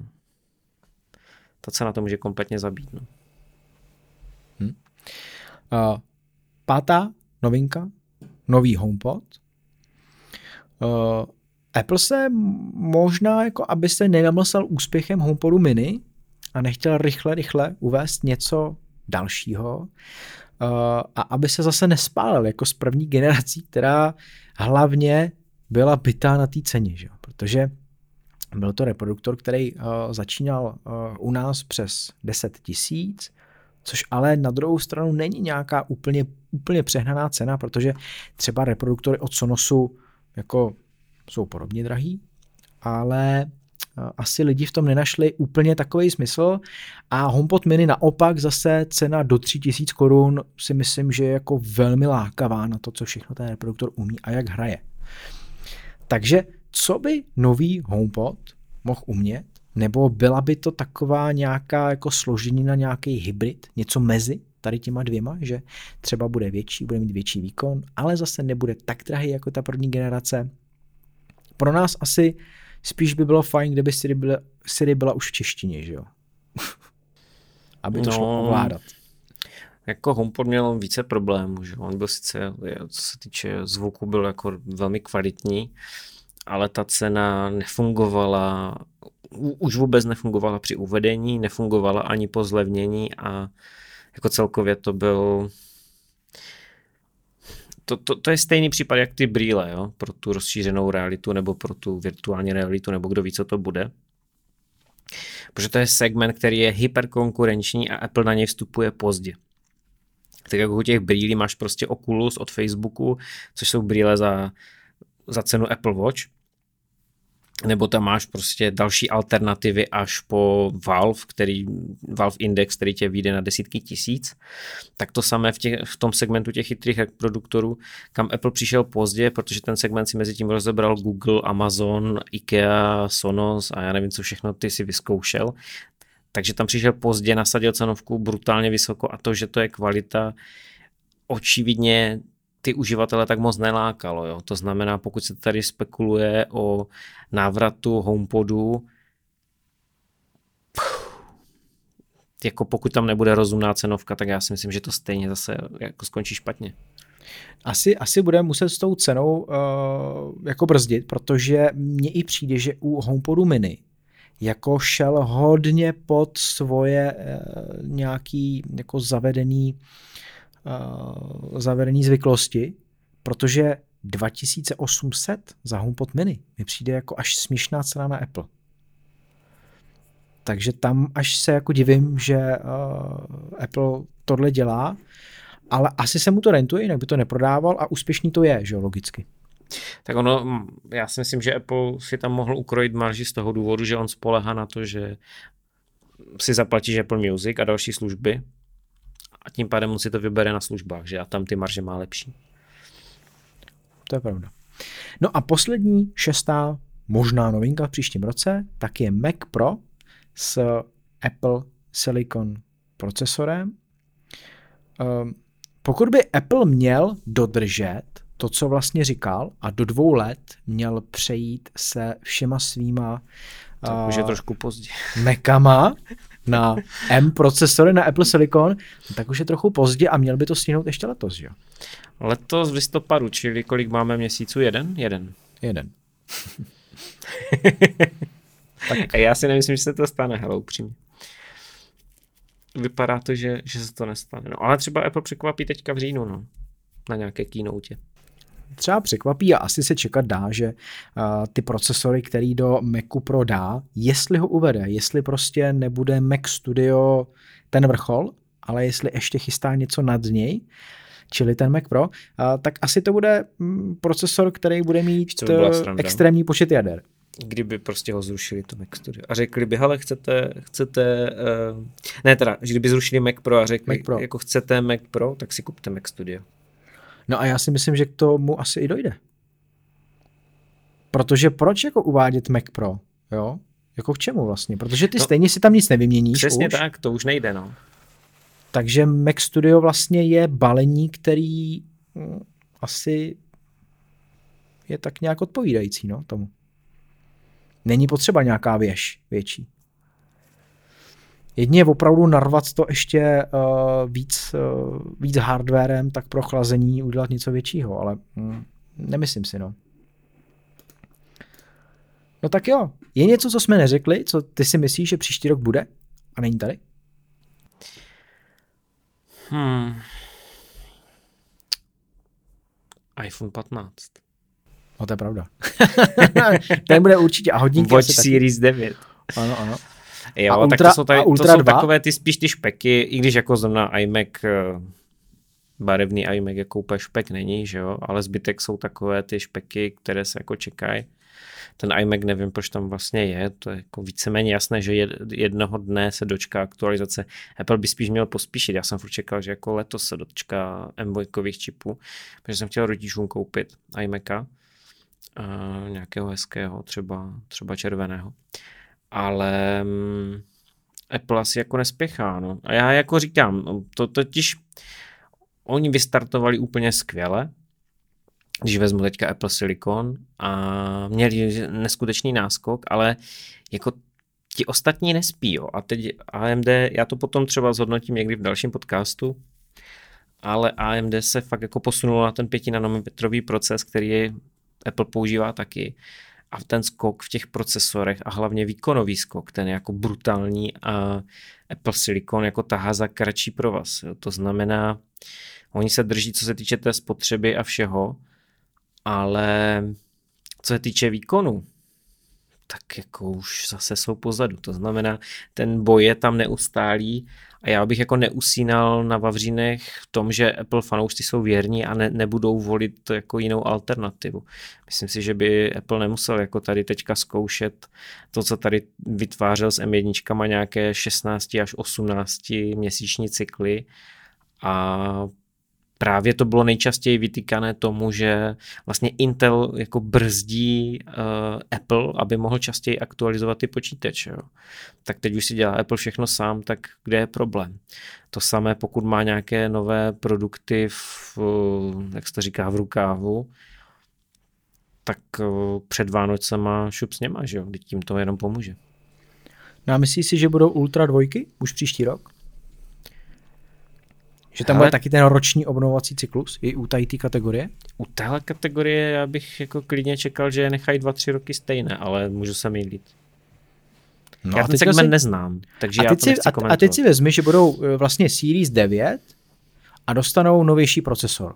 ta cena to může kompletně zabít. No. Hmm. Uh, pátá novinka nový HomePod. Uh, Apple se možná, jako aby se nenamlsal úspěchem HomePodu mini a nechtěl rychle, rychle uvést něco dalšího uh, a aby se zase nespálil jako s první generací, která hlavně byla bytá na té ceně, že? protože byl to reproduktor, který uh, začínal uh, u nás přes 10 tisíc, což ale na druhou stranu není nějaká úplně, úplně přehnaná cena, protože třeba reproduktory od Sonosu jako jsou podobně drahý, ale eh, asi lidi v tom nenašli úplně takový smysl a HomePod mini naopak zase cena do 3000 korun si myslím, že je jako velmi lákavá na to, co všechno ten reproduktor umí a jak hraje. Takže co by nový HomePod mohl umět, nebo byla by to taková nějaká jako složení na nějaký hybrid, něco mezi tady těma dvěma, že třeba bude větší, bude mít větší výkon, ale zase nebude tak drahý jako ta první generace. Pro nás asi spíš by bylo fajn, kdyby Siri byla, Siri byla už v češtině, že jo? Aby to no, šlo ovládat. Jako HomePod měl více problémů, že on byl sice, co se týče zvuku, byl jako velmi kvalitní, ale ta cena nefungovala už vůbec nefungovala při uvedení, nefungovala ani po zlevnění a jako celkově to byl to, to, to je stejný případ jak ty brýle, jo? pro tu rozšířenou realitu nebo pro tu virtuální realitu, nebo kdo ví, co to bude. Protože to je segment, který je hyperkonkurenční a Apple na něj vstupuje pozdě. Tak jako u těch brýlí máš prostě Oculus od Facebooku, což jsou brýle za, za cenu Apple Watch nebo tam máš prostě další alternativy až po Valve, který, Valve Index, který tě vyjde na desítky tisíc, tak to samé v, těch, v tom segmentu těch chytrých produktorů, kam Apple přišel pozdě, protože ten segment si mezi tím rozebral Google, Amazon, IKEA, Sonos a já nevím, co všechno ty si vyzkoušel, takže tam přišel pozdě, nasadil cenovku brutálně vysoko a to, že to je kvalita, očividně ty uživatele tak moc nelákalo. Jo? To znamená, pokud se tady spekuluje o návratu HomePodu, jako pokud tam nebude rozumná cenovka, tak já si myslím, že to stejně zase jako skončí špatně. Asi, asi bude muset s tou cenou uh, jako brzdit, protože mně i přijde, že u HomePodu mini jako šel hodně pod svoje uh, nějaký jako zavedený uh, zavedený zvyklosti, protože 2800 za HomePod mini mi přijde jako až směšná cena na Apple. Takže tam až se jako divím, že uh, Apple tohle dělá, ale asi se mu to rentuje, jinak by to neprodával a úspěšný to je, že logicky. Tak ono, já si myslím, že Apple si tam mohl ukrojit marži z toho důvodu, že on spolehá na to, že si zaplatíš Apple Music a další služby a tím pádem on si to vybere na službách, že a tam ty marže má lepší. To je pravda. No a poslední, šestá možná novinka v příštím roce, tak je Mac Pro s Apple Silicon procesorem. Um, pokud by Apple měl dodržet to, co vlastně říkal, a do dvou let měl přejít se všema svýma to už je trošku pozdě. Mekama na M procesory na Apple Silicon, tak už je trochu pozdě a měl by to stihnout ještě letos, jo? Letos v listopadu, čili kolik máme měsíců? Jeden? Jeden. Jeden. tak. A já si nemyslím, že se to stane, hele, upřímně. Vypadá to, že, že se to nestane. No, ale třeba Apple překvapí teďka v říjnu, no. Na nějaké keynote třeba překvapí a asi se čekat dá, že uh, ty procesory, který do Macu Pro dá, jestli ho uvede, jestli prostě nebude Mac Studio ten vrchol, ale jestli ještě chystá něco nad něj, čili ten Mac Pro, tak asi to bude mm, procesor, který bude mít by uh, extrémní počet jader. Kdyby prostě ho zrušili to Mac Studio a řekli by, hele, chcete, chcete, uh, ne teda, že kdyby zrušili Mac Pro a řekli, Mac Pro. jako chcete Mac Pro, tak si kupte Mac Studio. No a já si myslím, že k tomu asi i dojde. Protože proč jako uvádět Mac Pro, jo? Jako k čemu vlastně? Protože ty no, stejně si tam nic nevyměníš Přesně už. tak, to už nejde, no. Takže Mac Studio vlastně je balení, který hm, asi je tak nějak odpovídající, no, tomu. Není potřeba nějaká věž větší. Jedině opravdu narvat to ještě uh, víc, uh, víc hardwarem, tak pro chlazení udělat něco většího, ale mm, nemyslím si, no. No tak jo, je něco, co jsme neřekli, co ty si myslíš, že příští rok bude a není tady? Hmm. iPhone 15. No to je pravda. Ten bude určitě a hodně. Watch Series 9. Ano, ano. Jo, a ultra, tak to jsou, tady, ultra to jsou takové ty spíš ty špeky, i když jako zrovna iMac, eh, barevný iMac jako úplně špek není, že jo, ale zbytek jsou takové ty špeky, které se jako čekají. Ten iMac nevím, proč tam vlastně je, to je jako víceméně jasné, že jednoho dne se dočká aktualizace. Apple by spíš měl pospíšit, já jsem furt čekal, že jako letos se dočká M2 čipů, protože jsem chtěl rodičům koupit iMaca, uh, nějakého hezkého, třeba, třeba červeného ale um, Apple asi jako nespěchá. No. A já jako říkám, to totiž oni vystartovali úplně skvěle, když vezmu teďka Apple Silicon a měli neskutečný náskok, ale jako ti ostatní nespí. Jo. A teď AMD, já to potom třeba zhodnotím někdy v dalším podcastu, ale AMD se fakt jako posunulo na ten 5 nanometrový proces, který Apple používá taky a ten skok v těch procesorech a hlavně výkonový skok, ten je jako brutální a Apple Silicon jako tahá za kratší provaz. Jo. To znamená, oni se drží, co se týče té spotřeby a všeho, ale co se týče výkonu, tak jako už zase jsou pozadu. To znamená, ten boj je tam neustálý a já bych jako neusínal na Vavřínech v tom, že Apple fanoušci jsou věrní a ne, nebudou volit jako jinou alternativu. Myslím si, že by Apple nemusel jako tady teďka zkoušet to, co tady vytvářel s M1 nějaké 16 až 18 měsíční cykly a právě to bylo nejčastěji vytýkané tomu, že vlastně Intel jako brzdí uh, Apple, aby mohl častěji aktualizovat ty počítače. Tak teď už si dělá Apple všechno sám, tak kde je problém? To samé, pokud má nějaké nové produkty v, jak se to říká, v rukávu, tak uh, před Vánocema šup s něma, že jo, tím to jenom pomůže. No a myslíš si, že budou Ultra dvojky už příští rok? Že tam Hele, bude taky ten roční obnovovací cyklus i u té kategorie? U téhle kategorie já bych jako klidně čekal, že je nechají dva, tři roky stejné, ale můžu se mýlit. No já ten segment si... neznám, takže a já teď to si, a, a teď si vezmi, že budou e, vlastně Series 9 a dostanou novější procesor.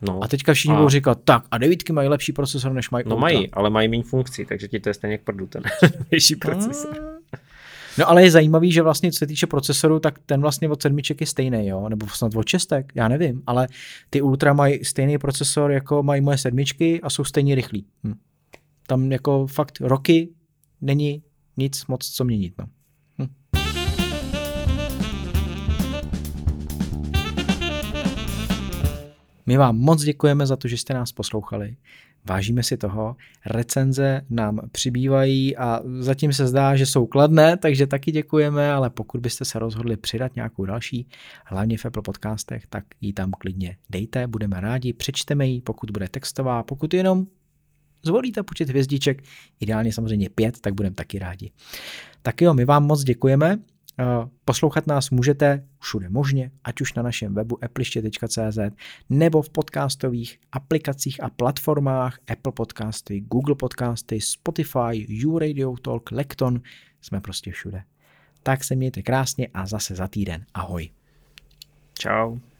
No. A teďka všichni a... budou říkat, tak a devítky mají lepší procesor, než mají No Ultra. mají, ale mají méně funkcí, takže ti to je stejně jak prdu ten novější procesor. No ale je zajímavý, že vlastně co se týče procesoru, tak ten vlastně od sedmiček je stejný, jo, nebo snad od šestek, já nevím, ale ty Ultra mají stejný procesor, jako mají moje sedmičky a jsou stejně rychlí. Hm. Tam jako fakt roky není nic moc co měnit. No. Hm. My vám moc děkujeme za to, že jste nás poslouchali. Vážíme si toho, recenze nám přibývají a zatím se zdá, že jsou kladné, takže taky děkujeme, ale pokud byste se rozhodli přidat nějakou další, hlavně v Apple podcastech, tak ji tam klidně dejte, budeme rádi, přečteme ji, pokud bude textová, pokud jenom zvolíte počet hvězdiček, ideálně samozřejmě pět, tak budeme taky rádi. Tak jo, my vám moc děkujeme. Eh, poslouchat nás můžete všude možně, ať už na našem webu appliště.cz nebo v podcastových aplikacích a platformách Apple Podcasty, Google Podcasty, Spotify, YouRadio Talk, Lekton, jsme prostě všude. Tak se mějte krásně a zase za týden. Ahoj. Ciao.